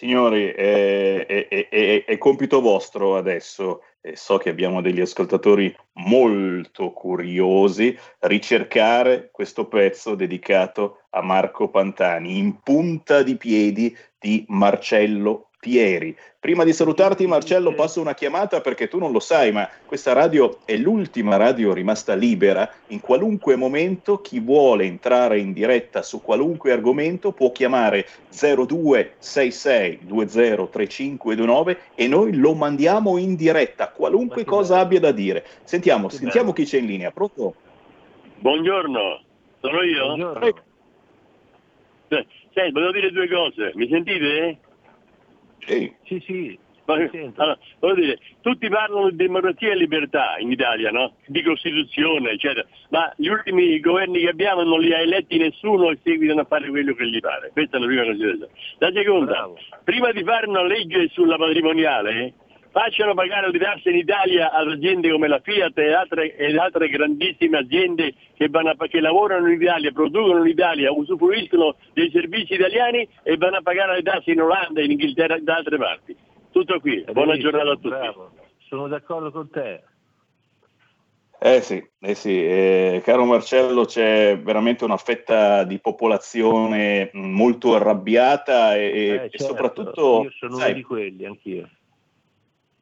Signori, è, è, è, è, compito vostro adesso, so che abbiamo degli ascoltatori molto curiosi, ricercare questo pezzo dedicato a Marco Pantani, in punta di piedi di Marcello Pieri. Prima di salutarti Marcello passo una chiamata perché tu non lo sai, ma questa radio è l'ultima radio rimasta libera. In qualunque momento chi vuole entrare in diretta su qualunque argomento può chiamare 0266203529 e noi lo mandiamo in diretta, qualunque cosa abbia da dire. Sentiamo, sentiamo chi c'è in linea. Pronto? Buongiorno, sono io? Buongiorno. Eh, Senti, volevo dire due cose, mi sentite? Sì, sì. sì. Allora, voglio dire, tutti parlano di democrazia e libertà in Italia, no? di Costituzione, eccetera, ma gli ultimi governi che abbiamo non li ha eletti nessuno e seguitano a fare quello che gli pare. Questa è la prima considerazione. La seconda, Bravo. prima di fare una legge sulla patrimoniale, facciano pagare le tasse in Italia ad aziende come la Fiat e altre, e altre grandissime aziende che, vanno a, che, lavorano in Italia, producono in Italia, usufruiscono dei servizi italiani e vanno a pagare le tasse in Olanda, in Inghilterra e da altre parti. Tutto qui, buona giornata a tutti. Bravo. Sono d'accordo con te. Eh sì, eh sì. Eh, caro Marcello, c'è veramente una fetta di popolazione molto arrabbiata e, Eh, e certo, soprattutto... Io sono sai, uno di quelli, anch'io.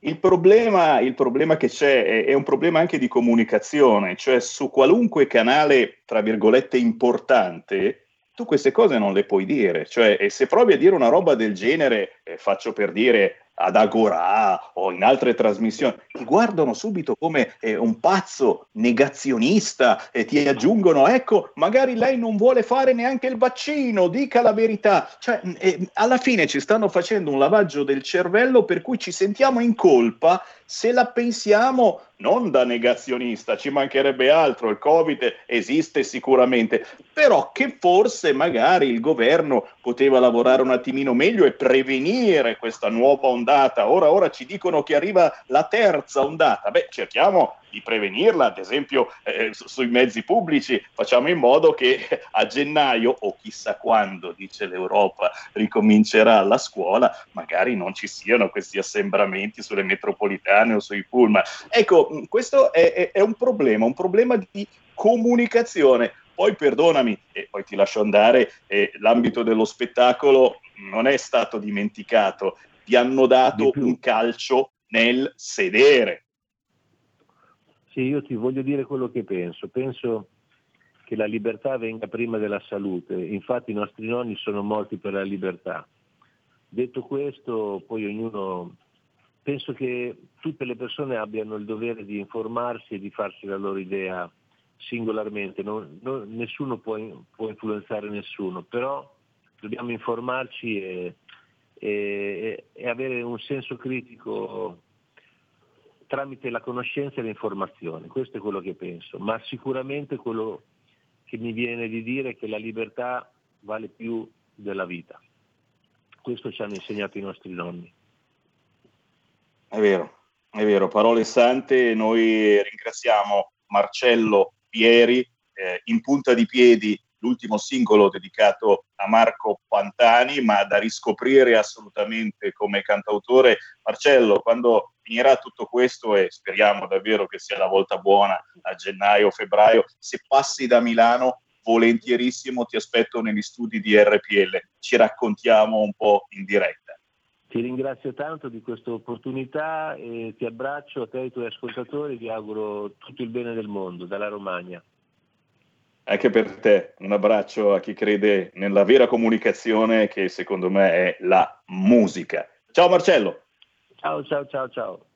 Il problema, il problema che c'è è, è un problema anche di comunicazione, cioè su qualunque canale, tra virgolette, importante, tu queste cose non le puoi dire. Cioè, se provi a dire una roba del genere, eh, faccio per dire ad Agorà o in altre trasmissioni, ti guardano subito come eh, un pazzo negazionista e ti aggiungono, ecco, magari lei non vuole fare neanche il vaccino, dica la verità. Cioè, eh, alla fine ci stanno facendo un lavaggio del cervello per cui ci sentiamo in colpa se la pensiamo non da negazionista, ci mancherebbe altro, il Covid esiste sicuramente, però che forse magari il governo poteva lavorare un attimino meglio e prevenire questa nuova ondata. Ora, ora ci dicono che arriva la terza ondata, beh, cerchiamo di prevenirla, ad esempio eh, su- sui mezzi pubblici, facciamo in modo che a gennaio o chissà quando, dice l'Europa, ricomincerà la scuola, magari non ci siano questi assembramenti sulle metropolitane o sui pullman. Ecco, mh, questo è, è- è un problema, un problema di comunicazione. Poi perdonami, e poi ti lascio andare, eh, l'ambito dello spettacolo non è stato dimenticato, ti hanno dato un calcio nel sedere. Sì, io ti voglio dire quello che penso. Penso che la libertà venga prima della salute. Infatti i nostri nonni sono morti per la libertà. Detto questo, poi ognuno... Penso che tutte le persone abbiano il dovere di informarsi e di farsi la loro idea singolarmente. Non- non- nessuno può, può influenzare nessuno, però dobbiamo informarci e, e- e avere un senso critico tramite la conoscenza e l'informazione, questo è quello che penso, ma sicuramente quello che mi viene di dire è che la libertà vale più della vita. Questo ci hanno insegnato i nostri nonni. È vero, è vero, parole sante. Noi ringraziamo Marcello Pieri eh, in punta di piedi l'ultimo singolo dedicato a Marco Pantani, ma da riscoprire assolutamente come cantautore. Marcello, quando finirà tutto questo e speriamo davvero che sia la volta buona a gennaio, febbraio, se passi da Milano, volentierissimo ti aspetto negli studi di RPL, ci raccontiamo un po' in diretta. Ti ringrazio tanto di questa opportunità e ti abbraccio a te e ai tuoi ascoltatori, vi auguro tutto il bene del mondo dalla Romagna. Anche per te, un abbraccio a chi crede nella vera comunicazione che secondo me è la musica. Ciao Marcello. Ciao, ciao, ciao, ciao.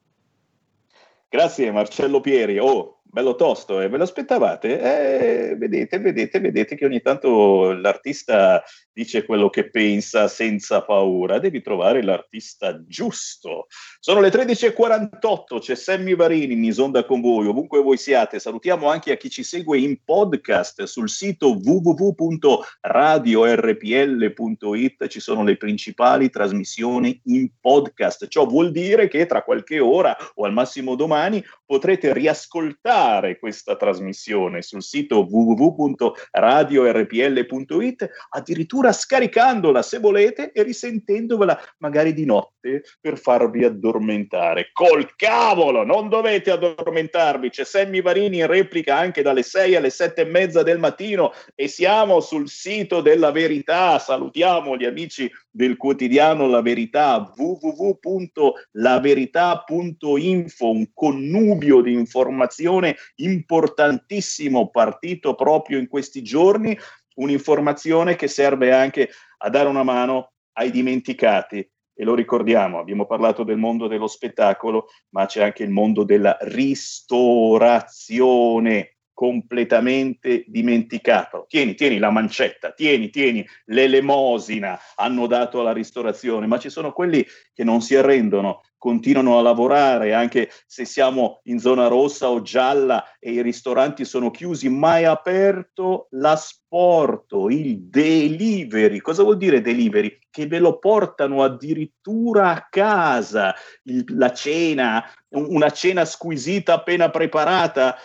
Grazie Marcello Pieri. Oh, bello tosto, eh? ve lo aspettavate? Eh, vedete, vedete, vedete che ogni tanto l'artista dice quello che pensa senza paura, devi trovare l'artista giusto. Sono le 13.48, c'è Sammy Varini in Isonda con voi, ovunque voi siate. Salutiamo anche a chi ci segue in podcast sul sito www.radiorpl.it, ci sono le principali trasmissioni in podcast. Ciò vuol dire che tra qualche ora o al massimo domani potrete riascoltare ascoltare questa trasmissione sul sito www.radiorpl.it, addirittura scaricandola se volete e risentendovela magari di notte per farvi addormentare. Col cavolo, non dovete addormentarvi, c'è Sammy Varini in replica anche dalle 6 alle 7 e mezza del mattino e siamo sul sito della verità. Salutiamo gli amici del quotidiano La Verità, www.laverità.info, un connubio di informazione importantissimo partito proprio in questi giorni, un'informazione che serve anche a dare una mano ai dimenticati. E lo ricordiamo, abbiamo parlato del mondo dello spettacolo, ma c'è anche il mondo della ristorazione completamente dimenticato. Tieni, tieni la mancetta, tieni, tieni l'elemosina, hanno dato alla ristorazione, ma ci sono quelli che non si arrendono, continuano a lavorare anche se siamo in zona rossa o gialla e i ristoranti sono chiusi, ma è aperto l'asporto, il delivery. Cosa vuol dire delivery? Che ve lo portano addirittura a casa, il, la cena, una cena squisita appena preparata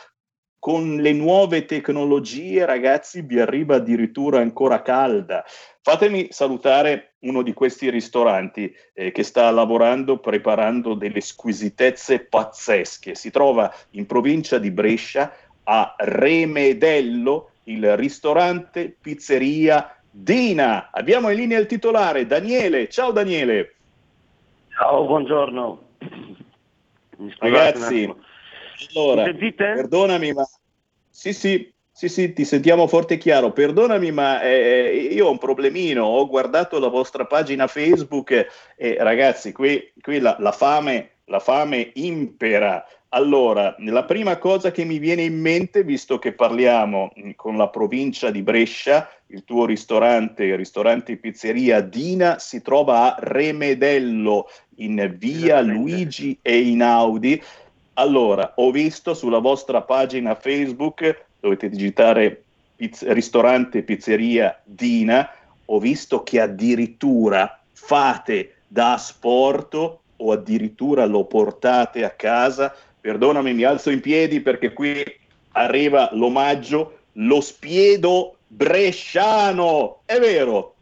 con le nuove tecnologie, ragazzi, vi arriva addirittura ancora calda. Fatemi salutare uno di questi ristoranti eh, che sta lavorando, preparando delle squisitezze pazzesche. Si trova in provincia di Brescia, a Remedello, il ristorante pizzeria Dina. Abbiamo in linea il titolare, Daniele. Ciao Daniele. Ciao, buongiorno. Ragazzi, allora, perdonami, ma sì, sì, sì, sì, ti sentiamo forte e chiaro. Perdonami, ma eh, io ho un problemino. Ho guardato la vostra pagina Facebook e ragazzi, qui, qui la, la, fame, la fame impera. Allora, la prima cosa che mi viene in mente, visto che parliamo con la provincia di Brescia, il tuo ristorante, il ristorante pizzeria Dina, si trova a Remedello, in via Luigi e Inaudi. Allora, ho visto sulla vostra pagina Facebook, dovete digitare pizz- ristorante pizzeria Dina, ho visto che addirittura fate da asporto o addirittura lo portate a casa. Perdonami, mi alzo in piedi perché qui arriva l'omaggio, lo spiedo bresciano, è vero?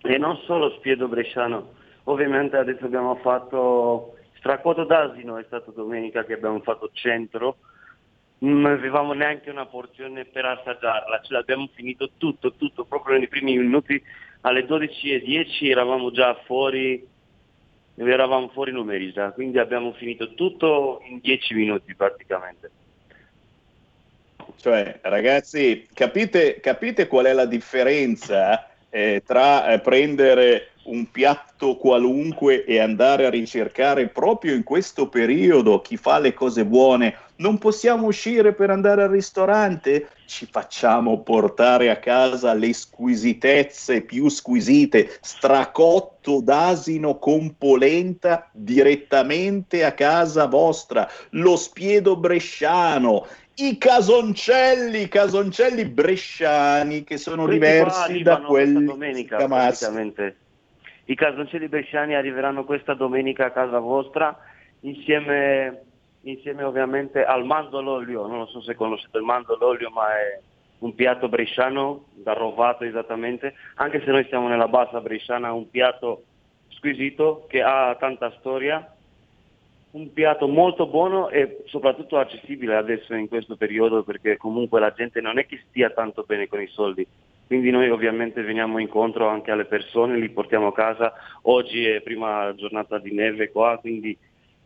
E non solo spiedo bresciano, ovviamente adesso abbiamo fatto Stracoto d'asino è stato domenica che abbiamo fatto centro, non avevamo neanche una porzione per assaggiarla, ce l'abbiamo finito tutto, tutto, proprio nei primi minuti, alle 12.10 eravamo già fuori, eravamo fuori Numerisa, quindi abbiamo finito tutto in 10 minuti praticamente. Cioè, ragazzi, capite, capite qual è la differenza eh, tra eh, prendere un piatto qualunque e andare a ricercare proprio in questo periodo chi fa le cose buone. Non possiamo uscire per andare al ristorante? Ci facciamo portare a casa le squisitezze più squisite, stracotto d'asino con polenta direttamente a casa vostra, lo spiedo bresciano, i casoncelli, casoncelli bresciani che sono Questi diversi da quelli domenica praticamente I casoncelli bresciani arriveranno questa domenica a casa vostra insieme, insieme ovviamente al mandololio, non lo so se conoscete il mandololio ma è un piatto bresciano, da rovato esattamente, anche se noi siamo nella bassa bresciana, un piatto squisito che ha tanta storia, un piatto molto buono e soprattutto accessibile adesso in questo periodo perché comunque la gente non è che stia tanto bene con i soldi. Quindi noi ovviamente veniamo incontro anche alle persone, li portiamo a casa. Oggi è prima giornata di neve qua, quindi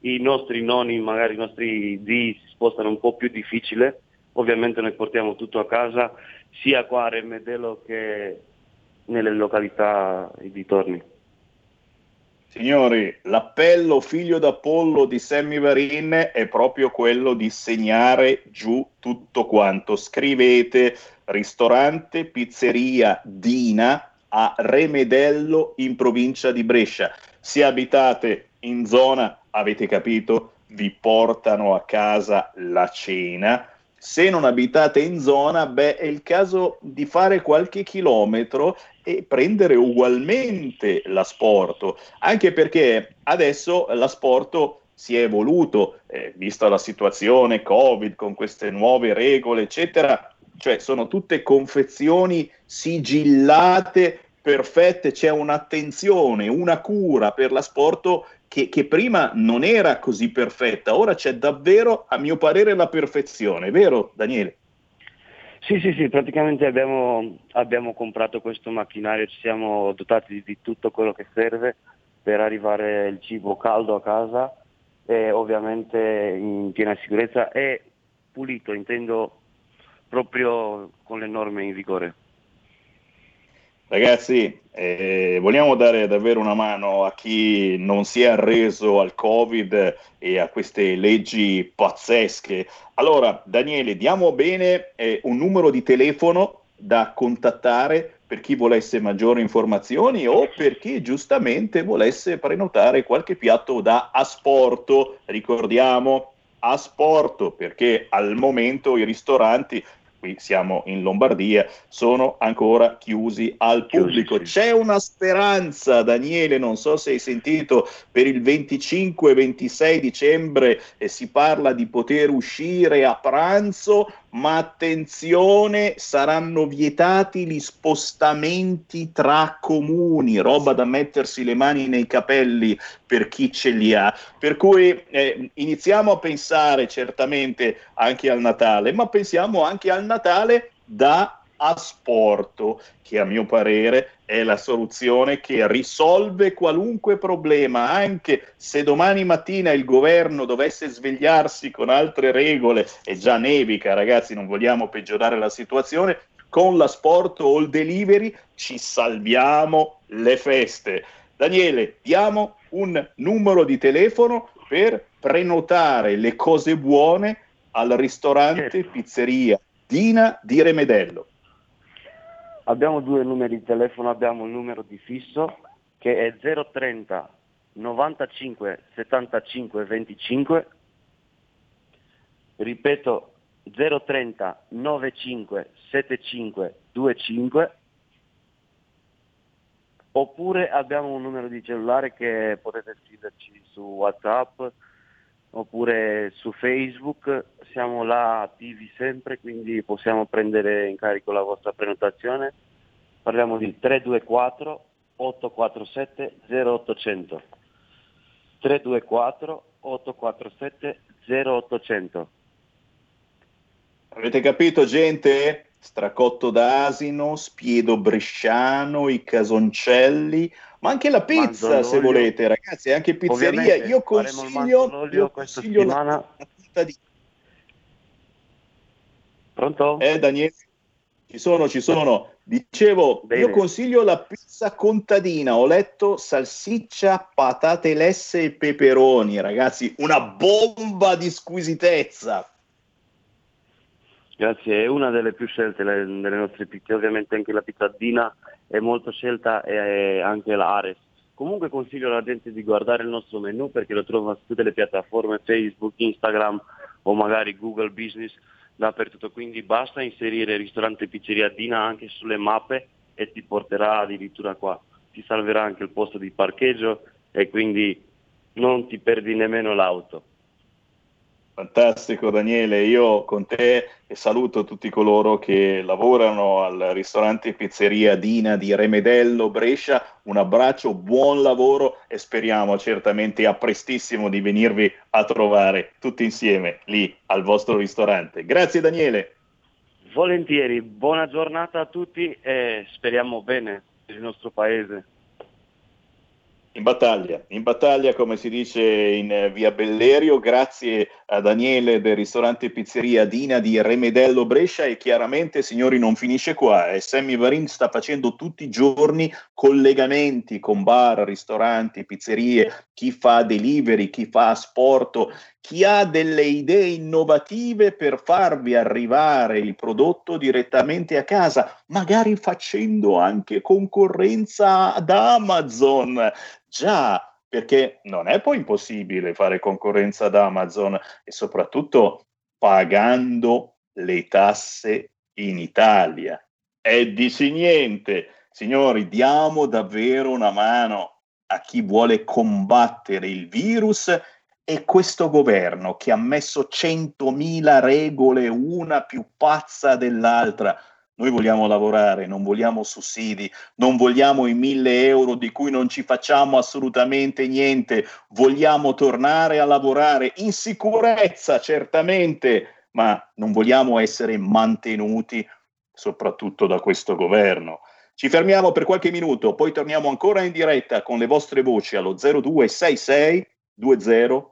i nostri nonni, magari i nostri zii si spostano un po' più difficile Ovviamente noi portiamo tutto a casa, sia qua a Remedello che nelle località dintorni. Signori, l'appello figlio d'Apollo di Sammy Varin è proprio quello di segnare giù tutto quanto. Scrivete ristorante pizzeria Dina a Remedello in provincia di Brescia. Se abitate in zona, avete capito, vi portano a casa la cena se non abitate in zona, beh, è il caso di fare qualche chilometro e prendere ugualmente l'asporto, anche perché adesso l'asporto si è evoluto, eh, vista la situazione Covid con queste nuove regole, eccetera, cioè sono tutte confezioni sigillate, perfette, c'è un'attenzione, una cura per l'asporto che, che, prima non era così perfetta, ora c'è davvero, a mio parere, la perfezione, vero Daniele? Sì, sì, sì, praticamente abbiamo, abbiamo comprato questo macchinario, ci siamo dotati di, di tutto quello che serve per arrivare il cibo caldo a casa e ovviamente in piena sicurezza. E pulito, intendo proprio con le norme in vigore. Ragazzi, eh, vogliamo dare davvero una mano a chi non si è arreso al Covid e a queste leggi pazzesche. Allora, Daniele, diamo bene eh, un numero di telefono da contattare per chi volesse maggiori informazioni o per chi giustamente volesse prenotare qualche piatto da asporto. Ricordiamo asporto perché al momento i ristoranti qui siamo in Lombardia, sono ancora chiusi al pubblico. C'è una speranza, Daniele, non so se hai sentito, per il 25-26 dicembre eh, si parla di poter uscire a pranzo, ma attenzione, saranno vietati gli spostamenti tra comuni, roba da mettersi le mani nei capelli per chi ce li ha. Per cui eh, iniziamo a pensare certamente anche al Natale, ma pensiamo anche al Natale da asporto, che a mio parere è la soluzione che risolve qualunque problema, anche se domani mattina il governo dovesse svegliarsi con altre regole, e già nevica ragazzi, non vogliamo peggiorare la situazione, con l'asporto o il delivery ci salviamo le feste. Daniele, diamo un numero di telefono per prenotare le cose buone al ristorante Pizzeria Dina di Remedello. Abbiamo due numeri di telefono, abbiamo il numero di fisso che è 030 95 75 25, ripeto 030 95 75 25, oppure abbiamo un numero di cellulare che potete scriverci su WhatsApp oppure su Facebook, siamo là attivi sempre, quindi possiamo prendere in carico la vostra prenotazione. Parliamo di 324 847 0800. 324 847 0800. Avete capito gente? Stracotto d'asino, spiedo bresciano, i casoncelli, ma anche la pizza se volete, ragazzi, anche pizzeria. Ovviamente, io consiglio, io consiglio la, la di... Pronto? Eh, Daniele? Ci sono, ci sono. Dicevo, Bene. io consiglio la pizza contadina. Ho letto salsiccia, patate lesse e peperoni, ragazzi, una bomba di squisitezza. Grazie, è una delle più scelte delle nostre pizze, ovviamente anche la pizzadina è molto scelta e anche l'Ares. Comunque consiglio alla gente di guardare il nostro menu perché lo trova su tutte le piattaforme Facebook, Instagram o magari Google Business dappertutto, quindi basta inserire ristorante pizzeria Dina anche sulle mappe e ti porterà addirittura qua. ti salverà anche il posto di parcheggio e quindi non ti perdi nemmeno l'auto. Fantastico Daniele, io con te e saluto tutti coloro che lavorano al ristorante pizzeria Dina di Remedello Brescia, un abbraccio, buon lavoro e speriamo certamente a prestissimo di venirvi a trovare tutti insieme lì al vostro ristorante. Grazie Daniele. Volentieri, buona giornata a tutti e speriamo bene per il nostro paese. In battaglia, in battaglia come si dice in eh, via Bellerio, grazie a Daniele del ristorante pizzeria Dina di Remedello Brescia e chiaramente signori non finisce qua, eh. Sammy Varin sta facendo tutti i giorni collegamenti con bar, ristoranti, pizzerie, chi fa delivery, chi fa asporto, chi ha delle idee innovative per farvi arrivare il prodotto direttamente a casa, magari facendo anche concorrenza ad Amazon. Già, perché non è poi impossibile fare concorrenza ad Amazon e soprattutto pagando le tasse in Italia. E dici niente, signori, diamo davvero una mano a chi vuole combattere il virus e questo governo che ha messo 100.000 regole, una più pazza dell'altra. Noi vogliamo lavorare, non vogliamo sussidi, non vogliamo i mille euro di cui non ci facciamo assolutamente niente, vogliamo tornare a lavorare in sicurezza, certamente, ma non vogliamo essere mantenuti soprattutto da questo governo. Ci fermiamo per qualche minuto, poi torniamo ancora in diretta con le vostre voci allo 0266 20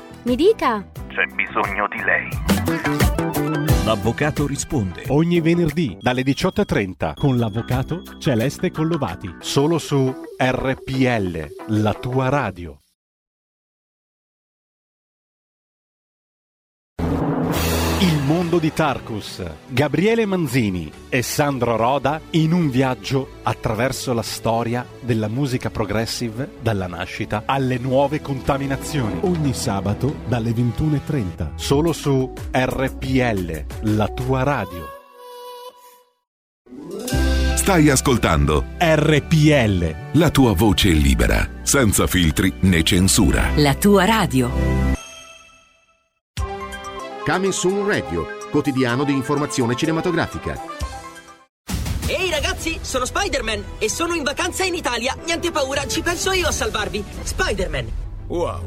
Mi dica. C'è bisogno di lei. L'avvocato risponde. Ogni venerdì dalle 18.30 con l'avvocato Celeste Collovati. Solo su RPL, la tua radio. Il mondo di Tarkus, Gabriele Manzini e Sandro Roda in un viaggio attraverso la storia della musica progressive dalla nascita alle nuove contaminazioni. Ogni sabato dalle 21.30, solo su RPL, la tua radio. Stai ascoltando RPL. La tua voce libera, senza filtri né censura. La tua radio. Coming Soon Radio, quotidiano di informazione cinematografica. Ehi ragazzi, sono Spider-Man e sono in vacanza in Italia. Niente paura, ci penso io a salvarvi. Spider-Man. Wow.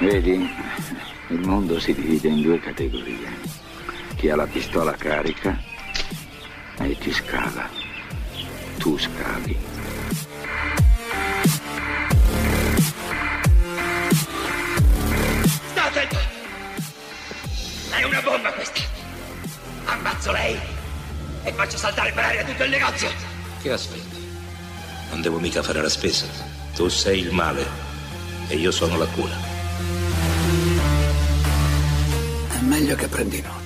Vedi, il mondo si divide in due categorie. Chi ha la pistola carica e chi scava. Tu scavi. Sta attento! È una bomba questa! Ammazzo lei e faccio saltare per aria tutto il negozio! Che aspetti? Non devo mica fare la spesa. Tu sei il male e io sono la cura. È meglio che prendi nota.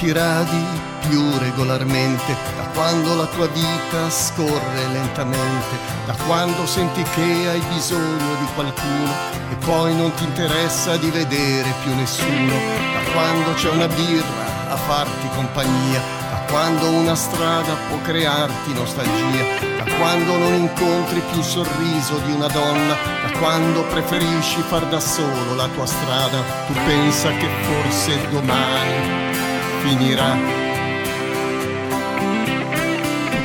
ti radi più regolarmente, da quando la tua vita scorre lentamente, da quando senti che hai bisogno di qualcuno e poi non ti interessa di vedere più nessuno, da quando c'è una birra a farti compagnia, da quando una strada può crearti nostalgia, da quando non incontri più il sorriso di una donna, da quando preferisci far da solo la tua strada, tu pensa che forse domani finirà.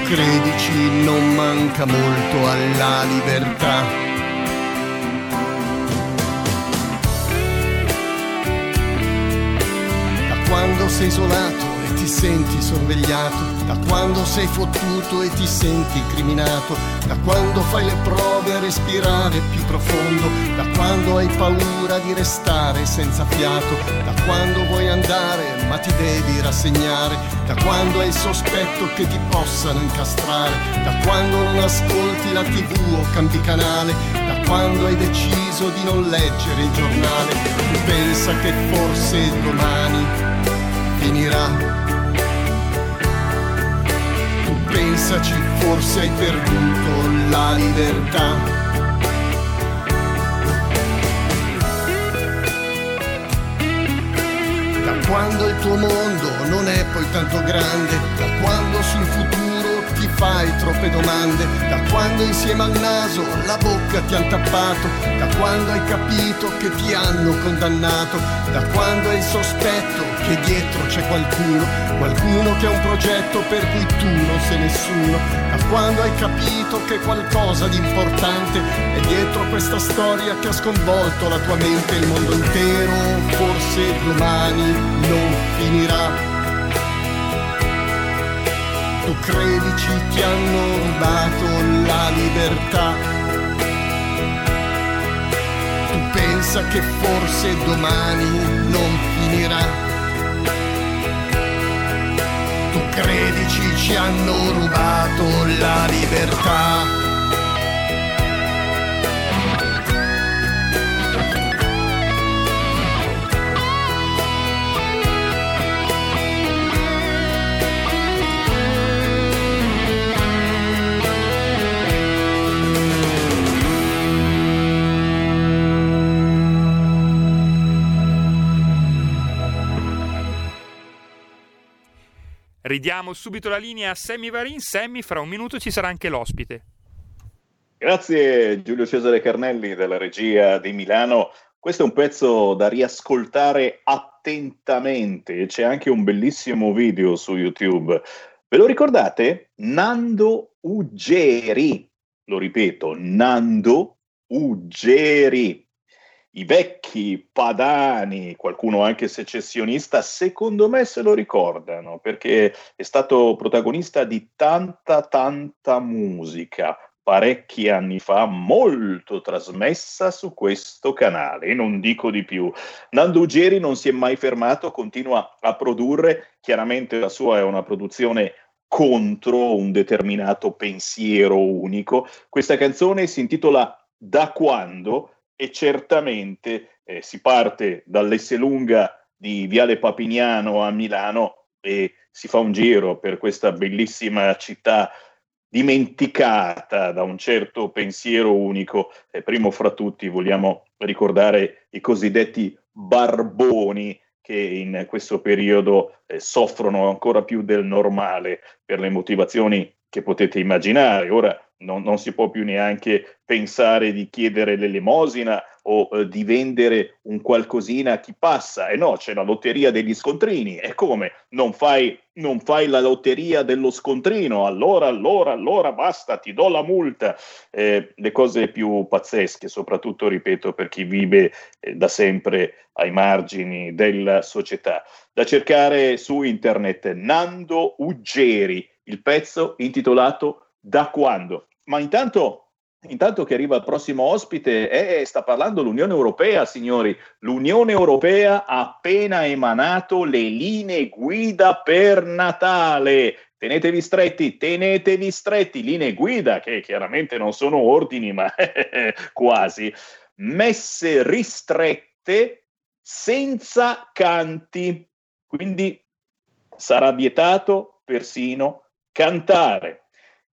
Credici non manca molto alla libertà. Da quando sei isolato e ti senti sorvegliato, da quando sei fottuto e ti senti incriminato, da quando fai le prove a respirare più profondo, da quando hai paura di restare senza fiato, da quando vuoi andare ma ti devi rassegnare, da quando hai il sospetto che ti possano incastrare, da quando non ascolti la tv o cambi canale, da quando hai deciso di non leggere il giornale, tu pensa che forse domani finirà. Pensaci, forse hai perduto la libertà. Da quando il tuo mondo non è poi tanto grande, da quando sul futuro ti fai troppe domande, da quando insieme al naso la bocca ti han tappato, da quando hai capito che ti hanno condannato, da quando hai il sospetto che dietro c'è qualcuno, qualcuno che ha un progetto per cui tu non sei nessuno, da quando hai capito che qualcosa di importante è dietro questa storia che ha sconvolto la tua mente, il mondo intero, forse domani non finirà. Tu credici ti hanno rubato la libertà. Pensa che forse domani non finirà. Credici ci hanno rubato la libertà. Ridiamo subito la linea a Sammy Varin. Sammy, fra un minuto ci sarà anche l'ospite. Grazie Giulio Cesare Carnelli della regia di Milano. Questo è un pezzo da riascoltare attentamente. C'è anche un bellissimo video su YouTube. Ve lo ricordate? Nando Uggeri. Lo ripeto, Nando Uggeri i vecchi padani, qualcuno anche secessionista, secondo me se lo ricordano perché è stato protagonista di tanta, tanta musica parecchi anni fa, molto trasmessa su questo canale, non dico di più. Nando Ugeri non si è mai fermato, continua a produrre, chiaramente la sua è una produzione contro un determinato pensiero unico. Questa canzone si intitola Da quando e certamente eh, si parte dall'Esselunga di Viale Papignano a Milano e si fa un giro per questa bellissima città dimenticata da un certo pensiero unico. E primo fra tutti vogliamo ricordare i cosiddetti barboni che in questo periodo eh, soffrono ancora più del normale per le motivazioni che potete immaginare. Ora non, non, si può più neanche pensare di chiedere l'elemosina o eh, di vendere un qualcosina a chi passa. E eh no, c'è la lotteria degli scontrini. E come? Non fai, non fai la lotteria dello scontrino? Allora, allora, allora, basta, ti do la multa. Eh, le cose più pazzesche, soprattutto, ripeto, per chi vive eh, da sempre ai margini della società. Da cercare su internet Nando Uggeri, il pezzo intitolato da quando? Ma intanto, intanto che arriva il prossimo ospite, eh, sta parlando l'Unione Europea, signori. L'Unione Europea ha appena emanato le linee guida per Natale. Tenetevi stretti, tenetevi stretti, linee guida che chiaramente non sono ordini, ma quasi, messe ristrette senza canti. Quindi sarà vietato persino cantare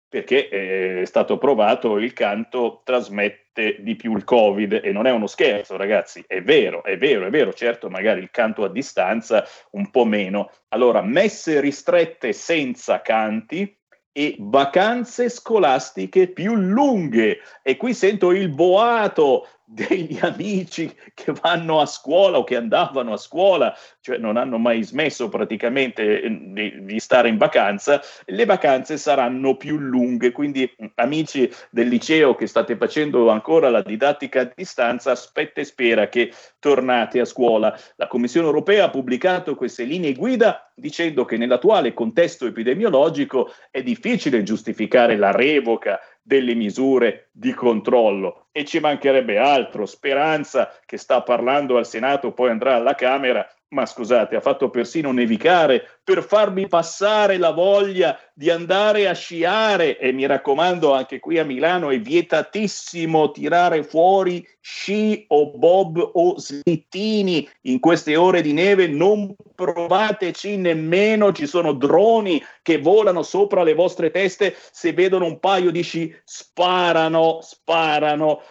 perché eh, è stato provato il canto trasmette di più il covid. E non è uno scherzo ragazzi, è vero, è vero, è vero, certo magari il canto a distanza un po' meno. Allora, messe ristrette senza canti e vacanze scolastiche più lunghe. E qui sento il boato degli amici che vanno a scuola o che andavano a scuola, cioè non hanno mai smesso praticamente eh, di, di, stare in vacanza, le vacanze saranno più lunghe. Quindi, amici del liceo che state facendo ancora la didattica a distanza, aspetta e spera che tornate a scuola. La Commissione europea ha pubblicato queste linee guida dicendo che nell'attuale contesto epidemiologico è difficile giustificare la revoca delle misure di controllo e ci mancherebbe altro. Speranza che sta parlando al Senato, poi andrà alla Camera ma scusate, ha fatto persino nevicare per farmi passare la voglia di andare a sciare. E mi raccomando anche qui a Milano è vietatissimo tirare fuori sci o bob o slittini. In queste ore di neve, non provateci nemmeno, ci sono droni che volano sopra le vostre teste, se vedono un paio di sci sparano, sparano.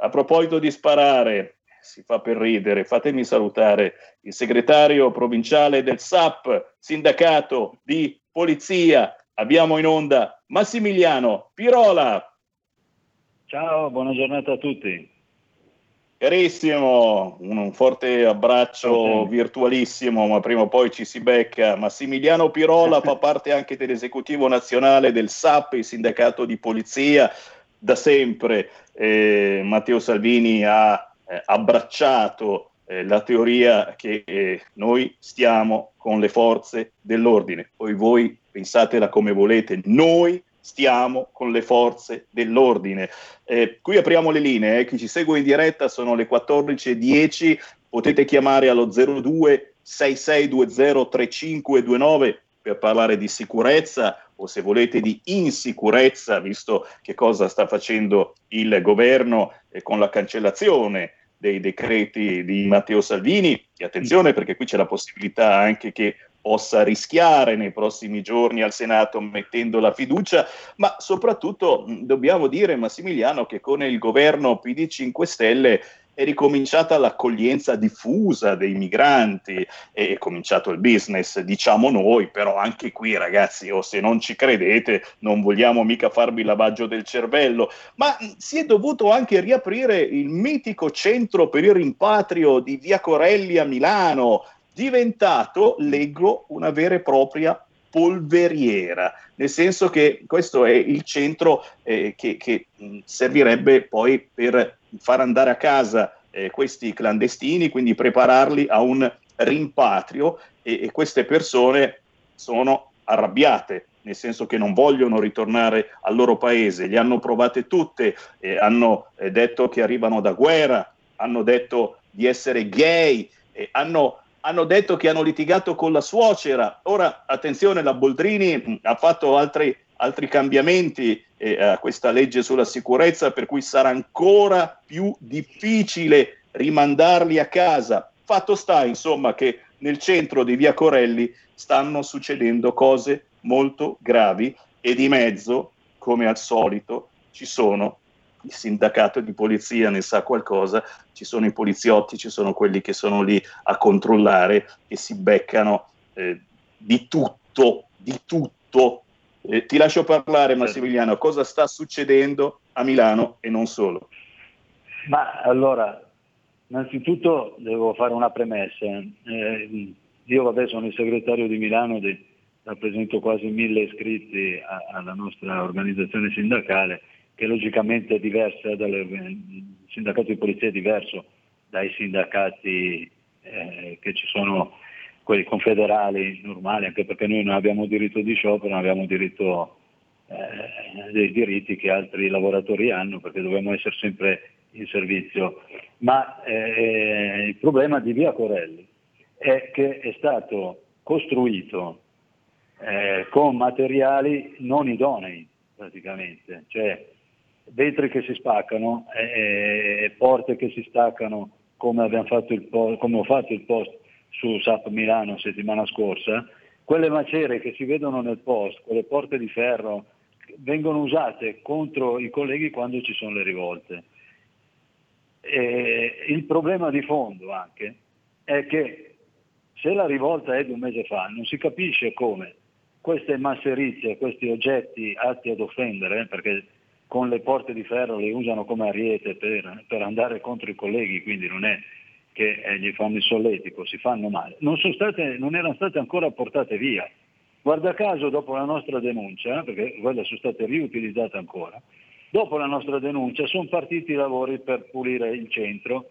A proposito di sparare, si fa per ridere. Fatemi salutare il segretario provinciale del SAP, sindacato di polizia. Abbiamo in onda Massimiliano Pirola. Ciao, buona giornata a tutti. Carissimo, un forte abbraccio okay. virtualissimo, ma prima o poi ci si becca. Massimiliano Pirola fa parte anche dell'esecutivo nazionale del SAP, il sindacato di polizia, da sempre. Eh, Matteo Salvini ha eh, abbracciato eh, la teoria che eh, noi stiamo con le forze dell'ordine. Poi voi pensatela come volete, noi stiamo con le forze dell'ordine. Eh, qui apriamo le linee, eh. chi ci segue in diretta sono le 14.10, potete chiamare allo 02 6620 3529 per parlare di sicurezza o se volete di insicurezza, visto che cosa sta facendo il governo eh, con la cancellazione dei decreti di Matteo Salvini. E attenzione perché qui c'è la possibilità anche che possa rischiare nei prossimi giorni al Senato mettendo la fiducia, ma soprattutto dobbiamo dire, Massimiliano, che con il governo PD 5 Stelle è ricominciata l'accoglienza diffusa dei migranti, è cominciato il business, diciamo noi, però anche qui ragazzi, o se non ci credete, non vogliamo mica farvi lavaggio del cervello, ma si è dovuto anche riaprire il mitico centro per il rimpatrio di Via Corelli a Milano, diventato, leggo, una vera e propria polveriera, nel senso che questo è il centro eh, che, che servirebbe poi per far andare a casa eh, questi clandestini, quindi prepararli a un rimpatrio e, e queste persone sono arrabbiate, nel senso che non vogliono ritornare al loro paese, le hanno provate tutte, eh, hanno eh, detto che arrivano da guerra, hanno detto di essere gay, eh, hanno, hanno, detto che hanno litigato con la suocera. Ora, attenzione, la Boldrini mh, ha fatto altri, altri cambiamenti eh, a questa legge sulla sicurezza, per cui sarà ancora più difficile rimandarli a casa. Fatto sta, insomma, che nel centro di Via Corelli stanno succedendo cose molto gravi e di mezzo, come al solito, ci sono il sindacato di polizia ne sa qualcosa, ci sono i poliziotti, ci sono quelli che sono lì a controllare e si beccano eh, di tutto, di tutto eh, ti lascio parlare Massimiliano, cosa sta succedendo a Milano e non solo? Ma allora, innanzitutto devo fare una premessa. Eh, io vabbè sono il segretario di Milano, di, rappresento quasi mille iscritti a, alla nostra organizzazione sindacale, che logicamente è diversa, dalle, il sindacato di polizia è diverso dai sindacati eh, che ci sono quelli confederali normali, anche perché noi non abbiamo diritto di sciopero, non abbiamo diritto eh, dei diritti che altri lavoratori hanno, perché dobbiamo essere sempre in servizio. Ma eh, il problema di Via Corelli è che è stato costruito eh, con materiali non idonei praticamente, cioè vetri che si spaccano, eh, porte che si staccano come, fatto il, come ho fatto il post su SAP Milano settimana scorsa, quelle macerie che si vedono nel post, quelle porte di ferro, vengono usate contro i colleghi quando ci sono le rivolte. E il problema di fondo anche è che se la rivolta è di un mese fa, non si capisce come queste masserizie, questi oggetti atti ad offendere, perché con le porte di ferro le usano come ariete per, per andare contro i colleghi, quindi non è che eh, gli fanno il solletico, si fanno male, non, state, non erano state ancora portate via. Guarda caso, dopo la nostra denuncia, perché quelle sono state riutilizzate ancora, dopo la nostra denuncia sono partiti i lavori per pulire il centro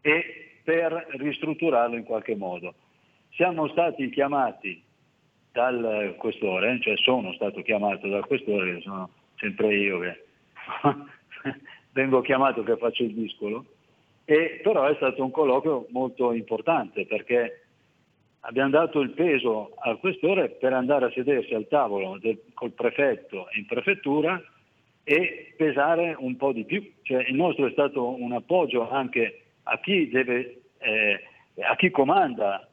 e per ristrutturarlo in qualche modo. Siamo stati chiamati dal questore, cioè sono stato chiamato dal questore, sono sempre io che vengo chiamato che faccio il discolo, e però è stato un colloquio molto importante perché abbiamo dato il peso al questore per andare a sedersi al tavolo del, col prefetto in prefettura e pesare un po' di più. Cioè, il nostro è stato un appoggio anche a chi, deve, eh, a chi comanda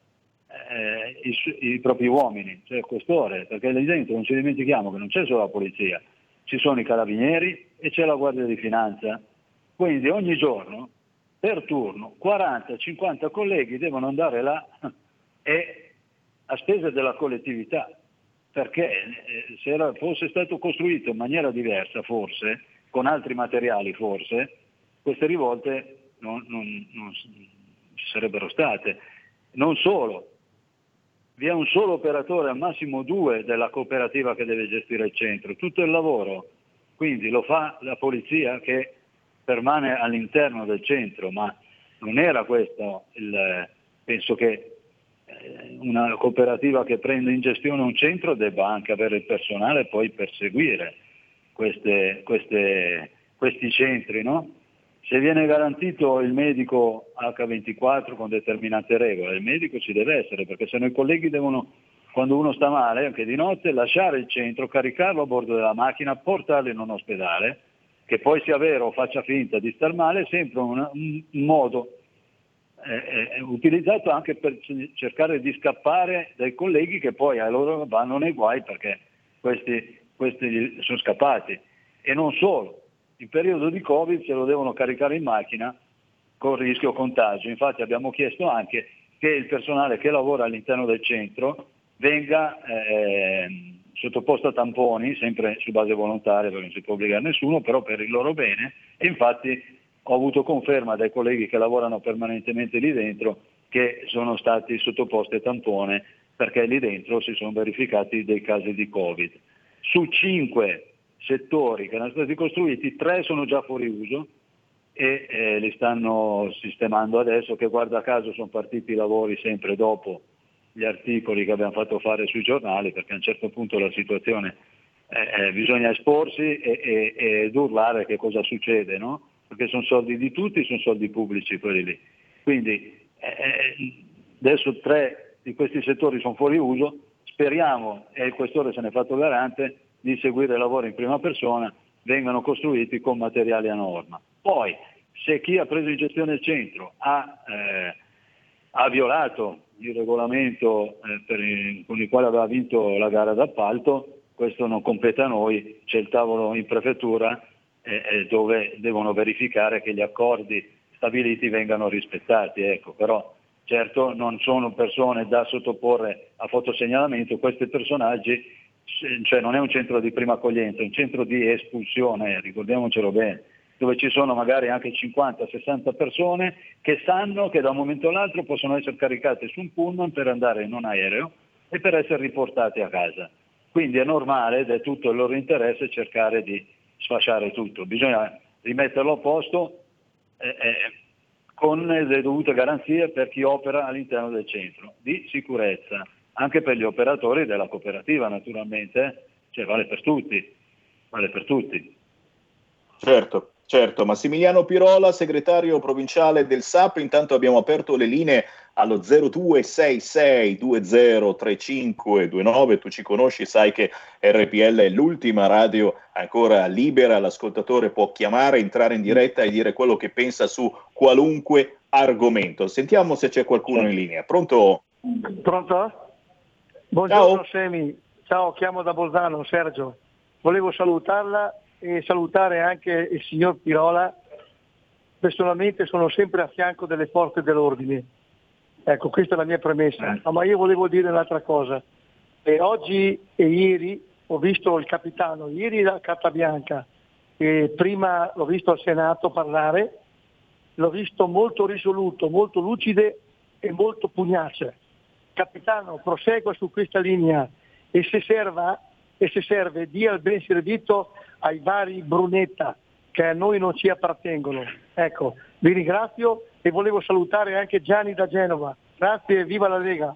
eh, i, i, propri uomini, cioè il questore, perché lì dentro non ci dimentichiamo che non c'è solo la polizia, ci sono i carabinieri e c'è la Guardia di Finanza. Quindi ogni giorno, per turno, 40-50 colleghi devono andare là e a spese della collettività, perché eh, se era, fosse stato costruito in maniera diversa, forse, con altri materiali forse, queste rivolte non, non, non ci sarebbero state. Non solo, vi è un solo operatore, al massimo due della cooperativa che deve gestire il centro, tutto il lavoro quindi lo fa la polizia che permane all'interno del centro, ma non era questo il, penso che eh, una cooperativa che prende in gestione un centro debba anche avere il personale poi per seguire queste, queste, questi centri, no? Se viene garantito il medico H24 con determinate regole, il medico ci deve essere, perché se no i colleghi devono, quando uno sta male, anche di notte, lasciare il centro, caricarlo a bordo della macchina, portarlo in un ospedale, che poi sia vero o faccia finta di star male, è sempre un, un modo eh, eh, utilizzato anche per cercare di scappare dai colleghi che poi a loro vanno nei guai perché questi, questi sono scappati. E non solo, in periodo di Covid se lo devono caricare in macchina con rischio contagio. Infatti abbiamo chiesto anche che il personale che lavora all'interno del centro venga eh, sottoposto a tamponi, sempre su base volontaria perché non si può obbligare nessuno, però per il loro bene. E infatti ho avuto conferma dai colleghi che lavorano permanentemente lì dentro che sono stati sottoposti a tampone perché lì dentro si sono verificati dei casi di Covid. Su cinque settori che erano stati costruiti, tre sono già fuori uso e eh, li stanno sistemando adesso, che guarda caso sono partiti i lavori sempre dopo gli articoli che abbiamo fatto fare sui giornali, perché a un certo punto la situazione eh, eh bisogna esporsi e, e, ed urlare che cosa succede, no? perché sono soldi di tutti, sono soldi pubblici quelli lì. Quindi eh, eh, adesso tre di questi settori sono fuori uso, speriamo, e il questore se ne è fatto garante, di seguire lavori in prima persona vengano costruiti con materiali a norma. Poi, se chi ha preso in gestione il centro ha, eh, ha violato il regolamento eh, il, con il quale aveva vinto la gara d'appalto, questo non compete a noi, c'è il tavolo in prefettura eh, eh dove devono verificare che gli accordi stabiliti vengano rispettati. Ecco, però certo non sono persone da sottoporre a fotosegnalamento, questi personaggi cioè non è un centro di prima accoglienza, è un centro di espulsione, ricordiamocelo bene, dove ci sono magari anche 50-60 persone che sanno che da un momento all'altro possono essere caricate su un pullman per andare in un aereo e per essere riportate a casa. Quindi è normale ed è tutto il loro interesse cercare di sfasciare tutto. Bisogna rimetterlo a posto eh, eh, con le dovute garanzie per chi opera all'interno del centro di sicurezza anche per gli operatori della cooperativa naturalmente, eh. cioè vale per tutti, vale per tutti. Certo, certo. Massimiliano Pirola, segretario provinciale del SAP, intanto abbiamo aperto le linee allo 0266203529, tu ci conosci, sai che RPL è l'ultima radio ancora libera, l'ascoltatore può chiamare, entrare in diretta e dire quello che pensa su qualunque argomento. Sentiamo se c'è qualcuno in linea. Pronto? Pronto? Buongiorno Semi, ciao, chiamo da Bolzano, Sergio. Volevo salutarla e salutare anche il signor Pirola. Personalmente sono sempre a fianco delle forze dell'ordine. Ecco, questa è la mia premessa. Ah, ma io volevo dire un'altra cosa. E oggi e ieri ho visto il capitano, ieri la carta bianca, e prima l'ho visto al Senato parlare, l'ho visto molto risoluto, molto lucide e molto pugnace capitano prosegua su questa linea e se, serva, e se serve dia il ben servito ai vari Brunetta che a noi non ci appartengono. Ecco, vi ringrazio e volevo salutare anche Gianni da Genova. Grazie e viva la Lega.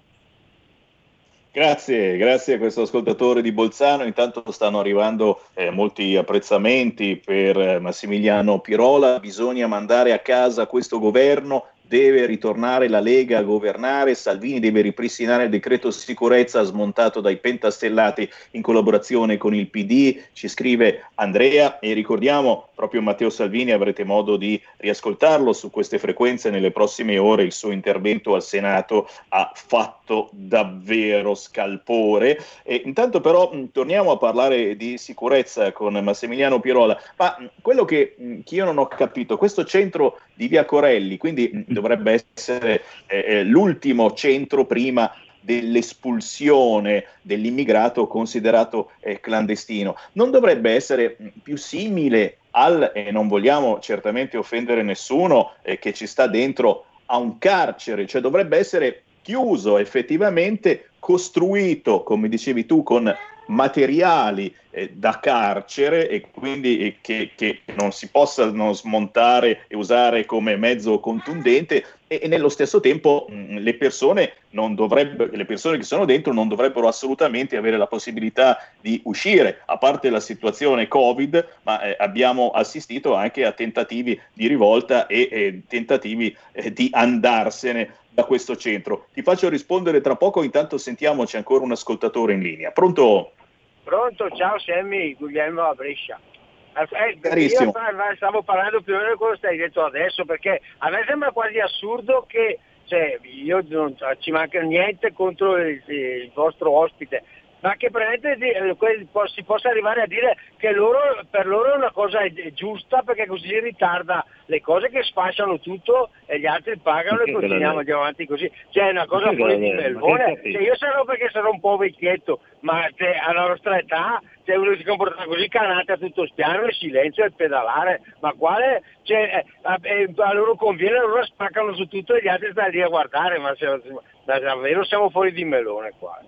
Grazie, grazie a questo ascoltatore di Bolzano. Intanto stanno arrivando eh, molti apprezzamenti per eh, Massimiliano Pirola. Bisogna mandare a casa questo governo deve ritornare la Lega a governare, Salvini deve ripristinare il decreto sicurezza smontato dai pentastellati in collaborazione con il PD, ci scrive Andrea e ricordiamo proprio Matteo Salvini, avrete modo di riascoltarlo su queste frequenze nelle prossime ore, il suo intervento al Senato ha fatto davvero scalpore. E intanto però mh, torniamo a parlare di sicurezza con Massimiliano Pirola, ma mh, quello che, mh, che io non ho capito, questo centro di Via Corelli, quindi dovrebbe essere eh, eh, l'ultimo centro prima dell'espulsione dell'immigrato considerato eh, clandestino. Non dovrebbe essere più simile al, e non vogliamo certamente offendere nessuno eh, che ci sta dentro, a un carcere, cioè dovrebbe essere chiuso effettivamente, costruito, come dicevi tu, con materiali eh, da carcere e quindi eh, che, che, non si possano smontare e usare come mezzo contundente e, e nello stesso tempo mh, le, persone le persone che sono dentro non dovrebbero assolutamente avere la possibilità di uscire, a parte la situazione Covid, ma eh, abbiamo assistito anche a tentativi di rivolta e tentativi eh, di andarsene da questo centro. Ti faccio rispondere tra poco, intanto sentiamoci ancora un ascoltatore in linea. Pronto? Pronto, ciao Sammy, Guglielmo a Brescia. Eh, Carissimo. io stavo parlando più o meno di quello che stai detto adesso, perché a me sembra quasi assurdo che cioè, io non ci manca niente contro il, il vostro ospite, ma che eh, si possa arrivare a dire che loro, per loro è una cosa giusta perché così ritarda le cose che sfasciano tutto e gli altri pagano e continuiamo andiamo avanti così. Cioè è una cosa fuori di melone. Cioè, io sarò perché sarò un po' vecchietto, ma cioè, alla nostra età se uno si comporta così canate a tutto spiano e silenzio e pedalare, ma quale? Cioè, eh, eh, a loro conviene, loro spaccano su tutto e gli altri stanno lì a guardare, ma, se, ma davvero siamo fuori di melone qua.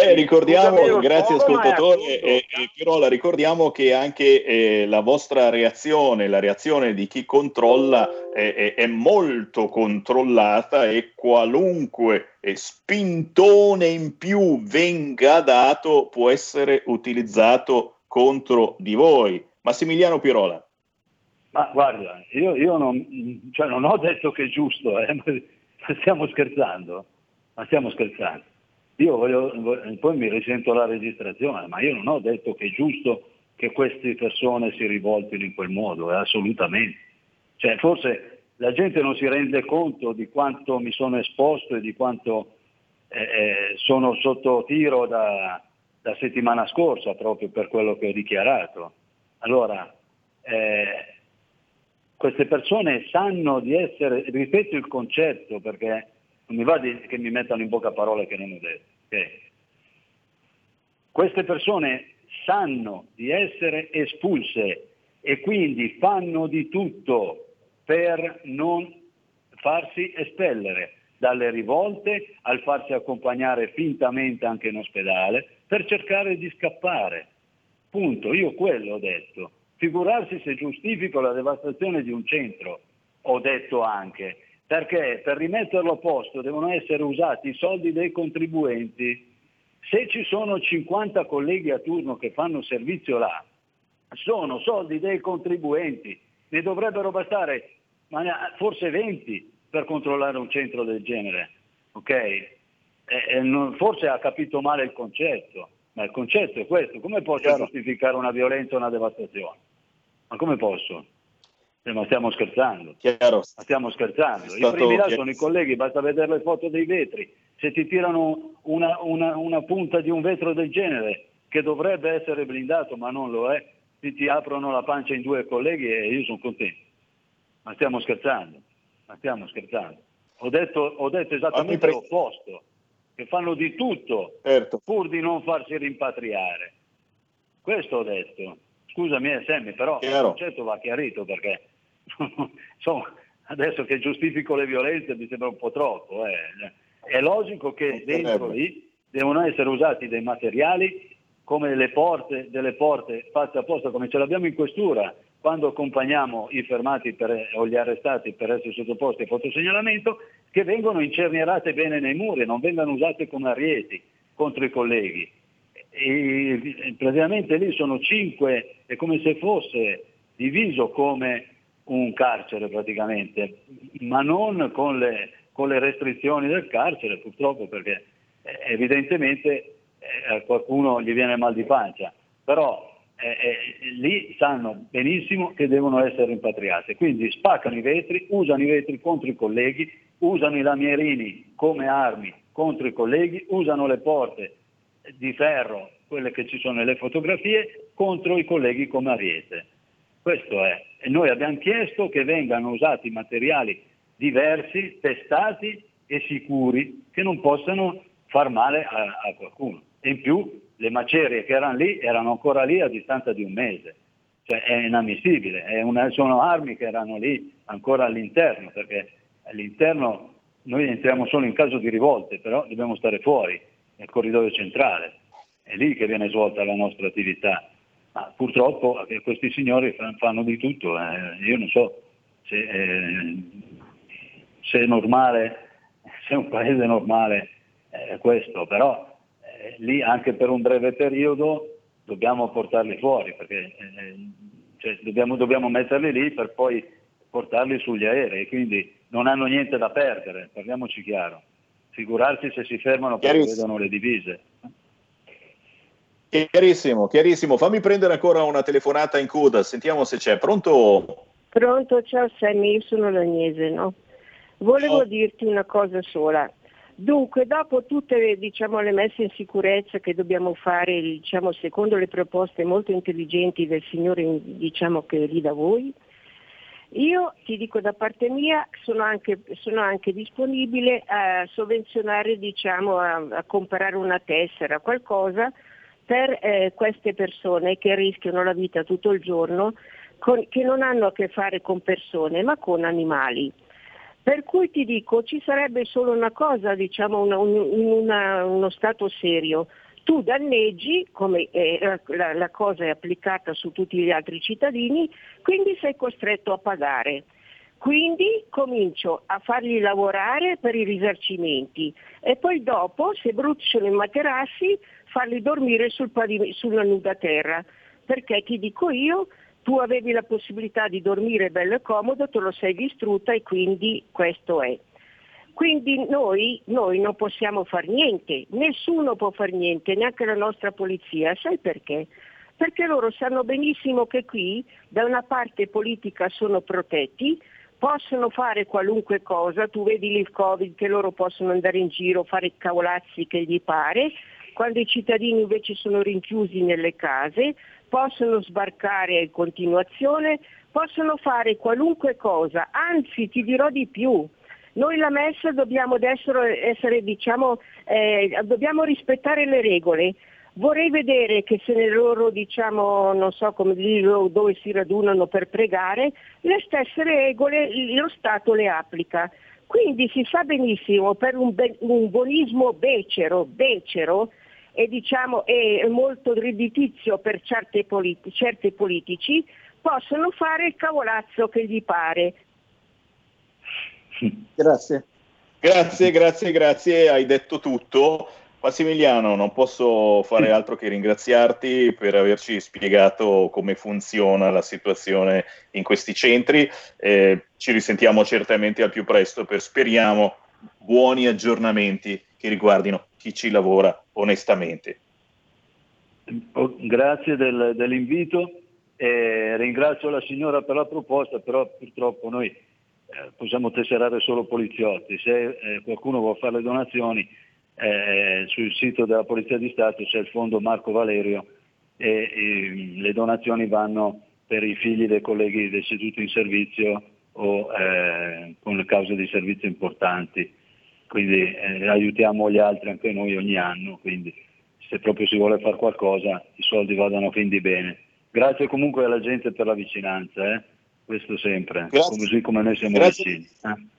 Beh, ricordiamo, grazie ascoltatore, eh, eh, Pirola, ricordiamo che anche eh, la vostra reazione, la reazione di chi controlla è, è molto controllata e qualunque eh, spintone in più venga dato può essere utilizzato contro di voi. Massimiliano Pirola. Ma guarda, io, io non, cioè non, ho detto che è giusto, eh, ma stiamo scherzando, ma stiamo scherzando. Io voglio, poi mi risento la registrazione, ma io non ho detto che è giusto che queste persone si rivoltino in quel modo, eh, assolutamente. Cioè, forse la gente non si rende conto di quanto mi sono esposto e di quanto eh, eh, sono sotto tiro da, da, settimana scorsa proprio per quello che ho dichiarato. Allora, eh, queste persone sanno di essere, ripeto il concetto perché non mi va di, che mi mettano in bocca parole che non ho detto. Okay. Queste persone sanno di essere espulse e quindi fanno di tutto per non farsi espellere dalle rivolte al farsi accompagnare fintamente anche in ospedale per cercare di scappare. Punto, io quello ho detto. Figurarsi se giustifico la devastazione di un centro, ho detto anche, perché per rimetterlo a posto devono essere usati i soldi dei contribuenti. Se ci sono 50 colleghi a turno che fanno servizio là, sono soldi dei contribuenti, ne dovrebbero bastare forse 20 per controllare un centro del genere. Okay? Non, forse ha capito male il concetto, ma il concetto è questo. Come posso Chiaro. giustificare una violenza o una devastazione? Ma come posso? Eh, ma stiamo scherzando. Chiaro. Ma stiamo scherzando. I primi là sono i colleghi, basta vedere le foto dei vetri. se ti tirano una, una, una punta di un vetro del genere, che dovrebbe essere blindato ma non lo è, ti, ti aprono la pancia in due colleghi e io sono contento. Ma stiamo scherzando, ma stiamo scherzando. Ho detto, ho detto esattamente pre- l'opposto, che fanno di tutto Certo. pur di non farsi rimpatriare. Questo ho detto. Scusami eh, Sammy, però il concetto va chiarito perché insomma, adesso che giustifico le violenze mi sembra un po' troppo. eh. È logico che dentro lì devono essere usati dei materiali come le porte, delle porte fatte apposta, come ce l'abbiamo in questura, quando accompagniamo i fermati per- o gli arrestati per essere sottoposti a fotosegnalamento, che vengono incernierate bene nei muri, non vengano usate come arieti contro i colleghi. E, e praticamente lì sono cinque, è come se fosse diviso come un carcere praticamente, ma non con le, con le restrizioni del carcere purtroppo perché eh, evidentemente eh, a qualcuno gli viene mal di pancia, però eh, eh, lì sanno benissimo che devono essere rimpatriate, quindi spaccano i vetri, usano i vetri contro i colleghi, usano i lamierini come armi contro i colleghi, usano le porte di ferro, quelle che ci sono nelle fotografie, contro i colleghi come ariete. Questo è. E noi abbiamo chiesto che vengano usati materiali diversi, testati e sicuri, che non possano far male a, a qualcuno. E in più le macerie che erano lì erano ancora lì a distanza di un mese. Cioè è inammissibile, è una- sono armi che erano lì ancora all'interno, perché all'interno noi entriamo solo in caso di rivolte, però dobbiamo stare fuori, nel corridoio centrale. È lì che viene svolta la nostra attività. Ma purtroppo eh, questi signori fa- fanno di tutto. eh. Io non so se, eh, se è normale, se è un paese normale eh, questo, però eh, lì anche per un breve periodo dobbiamo portarli fuori, perché eh, cioè, dobbiamo, dobbiamo metterli lì per poi portarli sugli aerei, quindi non hanno niente da perdere, parliamoci chiaro. Figurarsi se si fermano perché vedono le divise. Chiarissimo, chiarissimo. Fammi prendere ancora una telefonata in coda, sentiamo se c'è. Pronto? Pronto, ciao Sammy, io sono l'Agnese, no? Volevo dirti una cosa sola. Dunque, dopo tutte le, diciamo, le messe in sicurezza che dobbiamo fare, diciamo, secondo le proposte molto intelligenti del Signore diciamo, che è lì da voi, io ti dico da parte mia sono anche, sono anche disponibile a sovvenzionare, diciamo, a, a comprare una tessera, qualcosa per eh, queste persone che rischiano la vita tutto il giorno, con- che non hanno a che fare con persone ma con animali. Per cui ti dico, ci sarebbe solo una cosa, diciamo, una- un- una- uno stato serio. Tu danneggi, come eh, la- la, cosa è applicata su tutti gli altri cittadini, quindi sei costretto a pagare. Quindi comincio a farli lavorare per i risarcimenti e poi dopo, se bruciano i materassi, farli dormire sul pavi- sulla nuda terra. Perché ti dico io, tu avevi la possibilità di dormire bello e comodo, te lo sei distrutta e quindi questo è. Quindi noi, noi non possiamo fare niente, nessuno può fare niente, neanche la nostra polizia. Sai perché? Perché loro sanno benissimo che qui da una parte politica sono protetti, possono fare qualunque cosa, tu vedi il Covid che loro possono andare in giro, fare i cavolazzi che gli pare, quando i cittadini invece sono rinchiusi nelle case, possono sbarcare in continuazione, possono fare qualunque cosa, anzi ti dirò di più. Noi la messa dobbiamo essere, diciamo, eh, dobbiamo rispettare le regole. Vorrei vedere che se nel loro, diciamo, non so come dire, dove si radunano per pregare, le stesse regole lo Stato le applica. Quindi si sa benissimo per un, be- un buonismo becero, becero e diciamo è molto redditizio per certe politi- certi politici, possono fare il cavolazzo che gli pare. Grazie. Grazie, grazie, grazie, hai detto tutto. Massimiliano, non posso fare altro che ringraziarti per averci spiegato come funziona la situazione in questi centri. Eh, ci risentiamo certamente al più presto per, speriamo, buoni aggiornamenti che riguardino chi ci lavora onestamente. Oh, Grazie del- dell'invito e ringrazio la signora per la proposta, però purtroppo noi eh, possiamo tesserare solo poliziotti. Se eh, qualcuno vuole fare le donazioni eh, sul sito della Polizia di Stato c'è il fondo Marco Valerio e, e le donazioni vanno per i figli dei colleghi deceduti in servizio o eh, con cause di servizio importanti. Quindi eh, aiutiamo gli altri anche noi ogni anno, quindi se proprio si vuole fare qualcosa i soldi vadano quindi bene. Grazie comunque alla gente per la vicinanza, eh? questo sempre, Grazie. così come noi siamo Grazie. vicini. eh.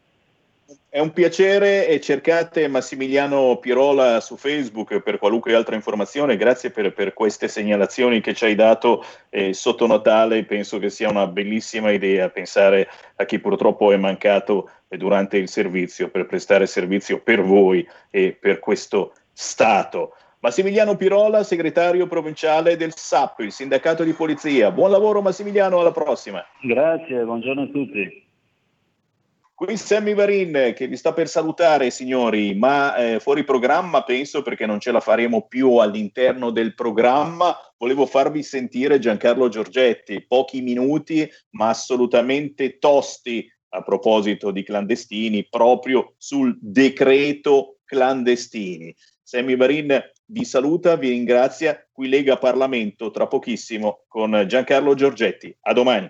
È un piacere e cercate Massimiliano Pirola su Facebook per qualunque altra informazione. Grazie per, per queste segnalazioni che ci hai dato eh, sotto Natale. Penso che sia una bellissima idea pensare a chi purtroppo è mancato durante il servizio per prestare servizio per voi e per questo Stato. Massimiliano Pirola, segretario provinciale del SAP, il sindacato di polizia. Buon lavoro Massimiliano, alla prossima. Grazie, buongiorno a tutti. Qui Sammy Varin che vi sta per salutare, signori, ma eh, fuori programma penso perché non ce la faremo più all'interno del programma. Volevo farvi sentire Giancarlo Giorgetti, pochi minuti, ma assolutamente tosti a proposito di clandestini, proprio sul decreto clandestini. Sammy Varin vi saluta, vi ringrazia. Qui Lega Parlamento tra pochissimo con Giancarlo Giorgetti. A domani.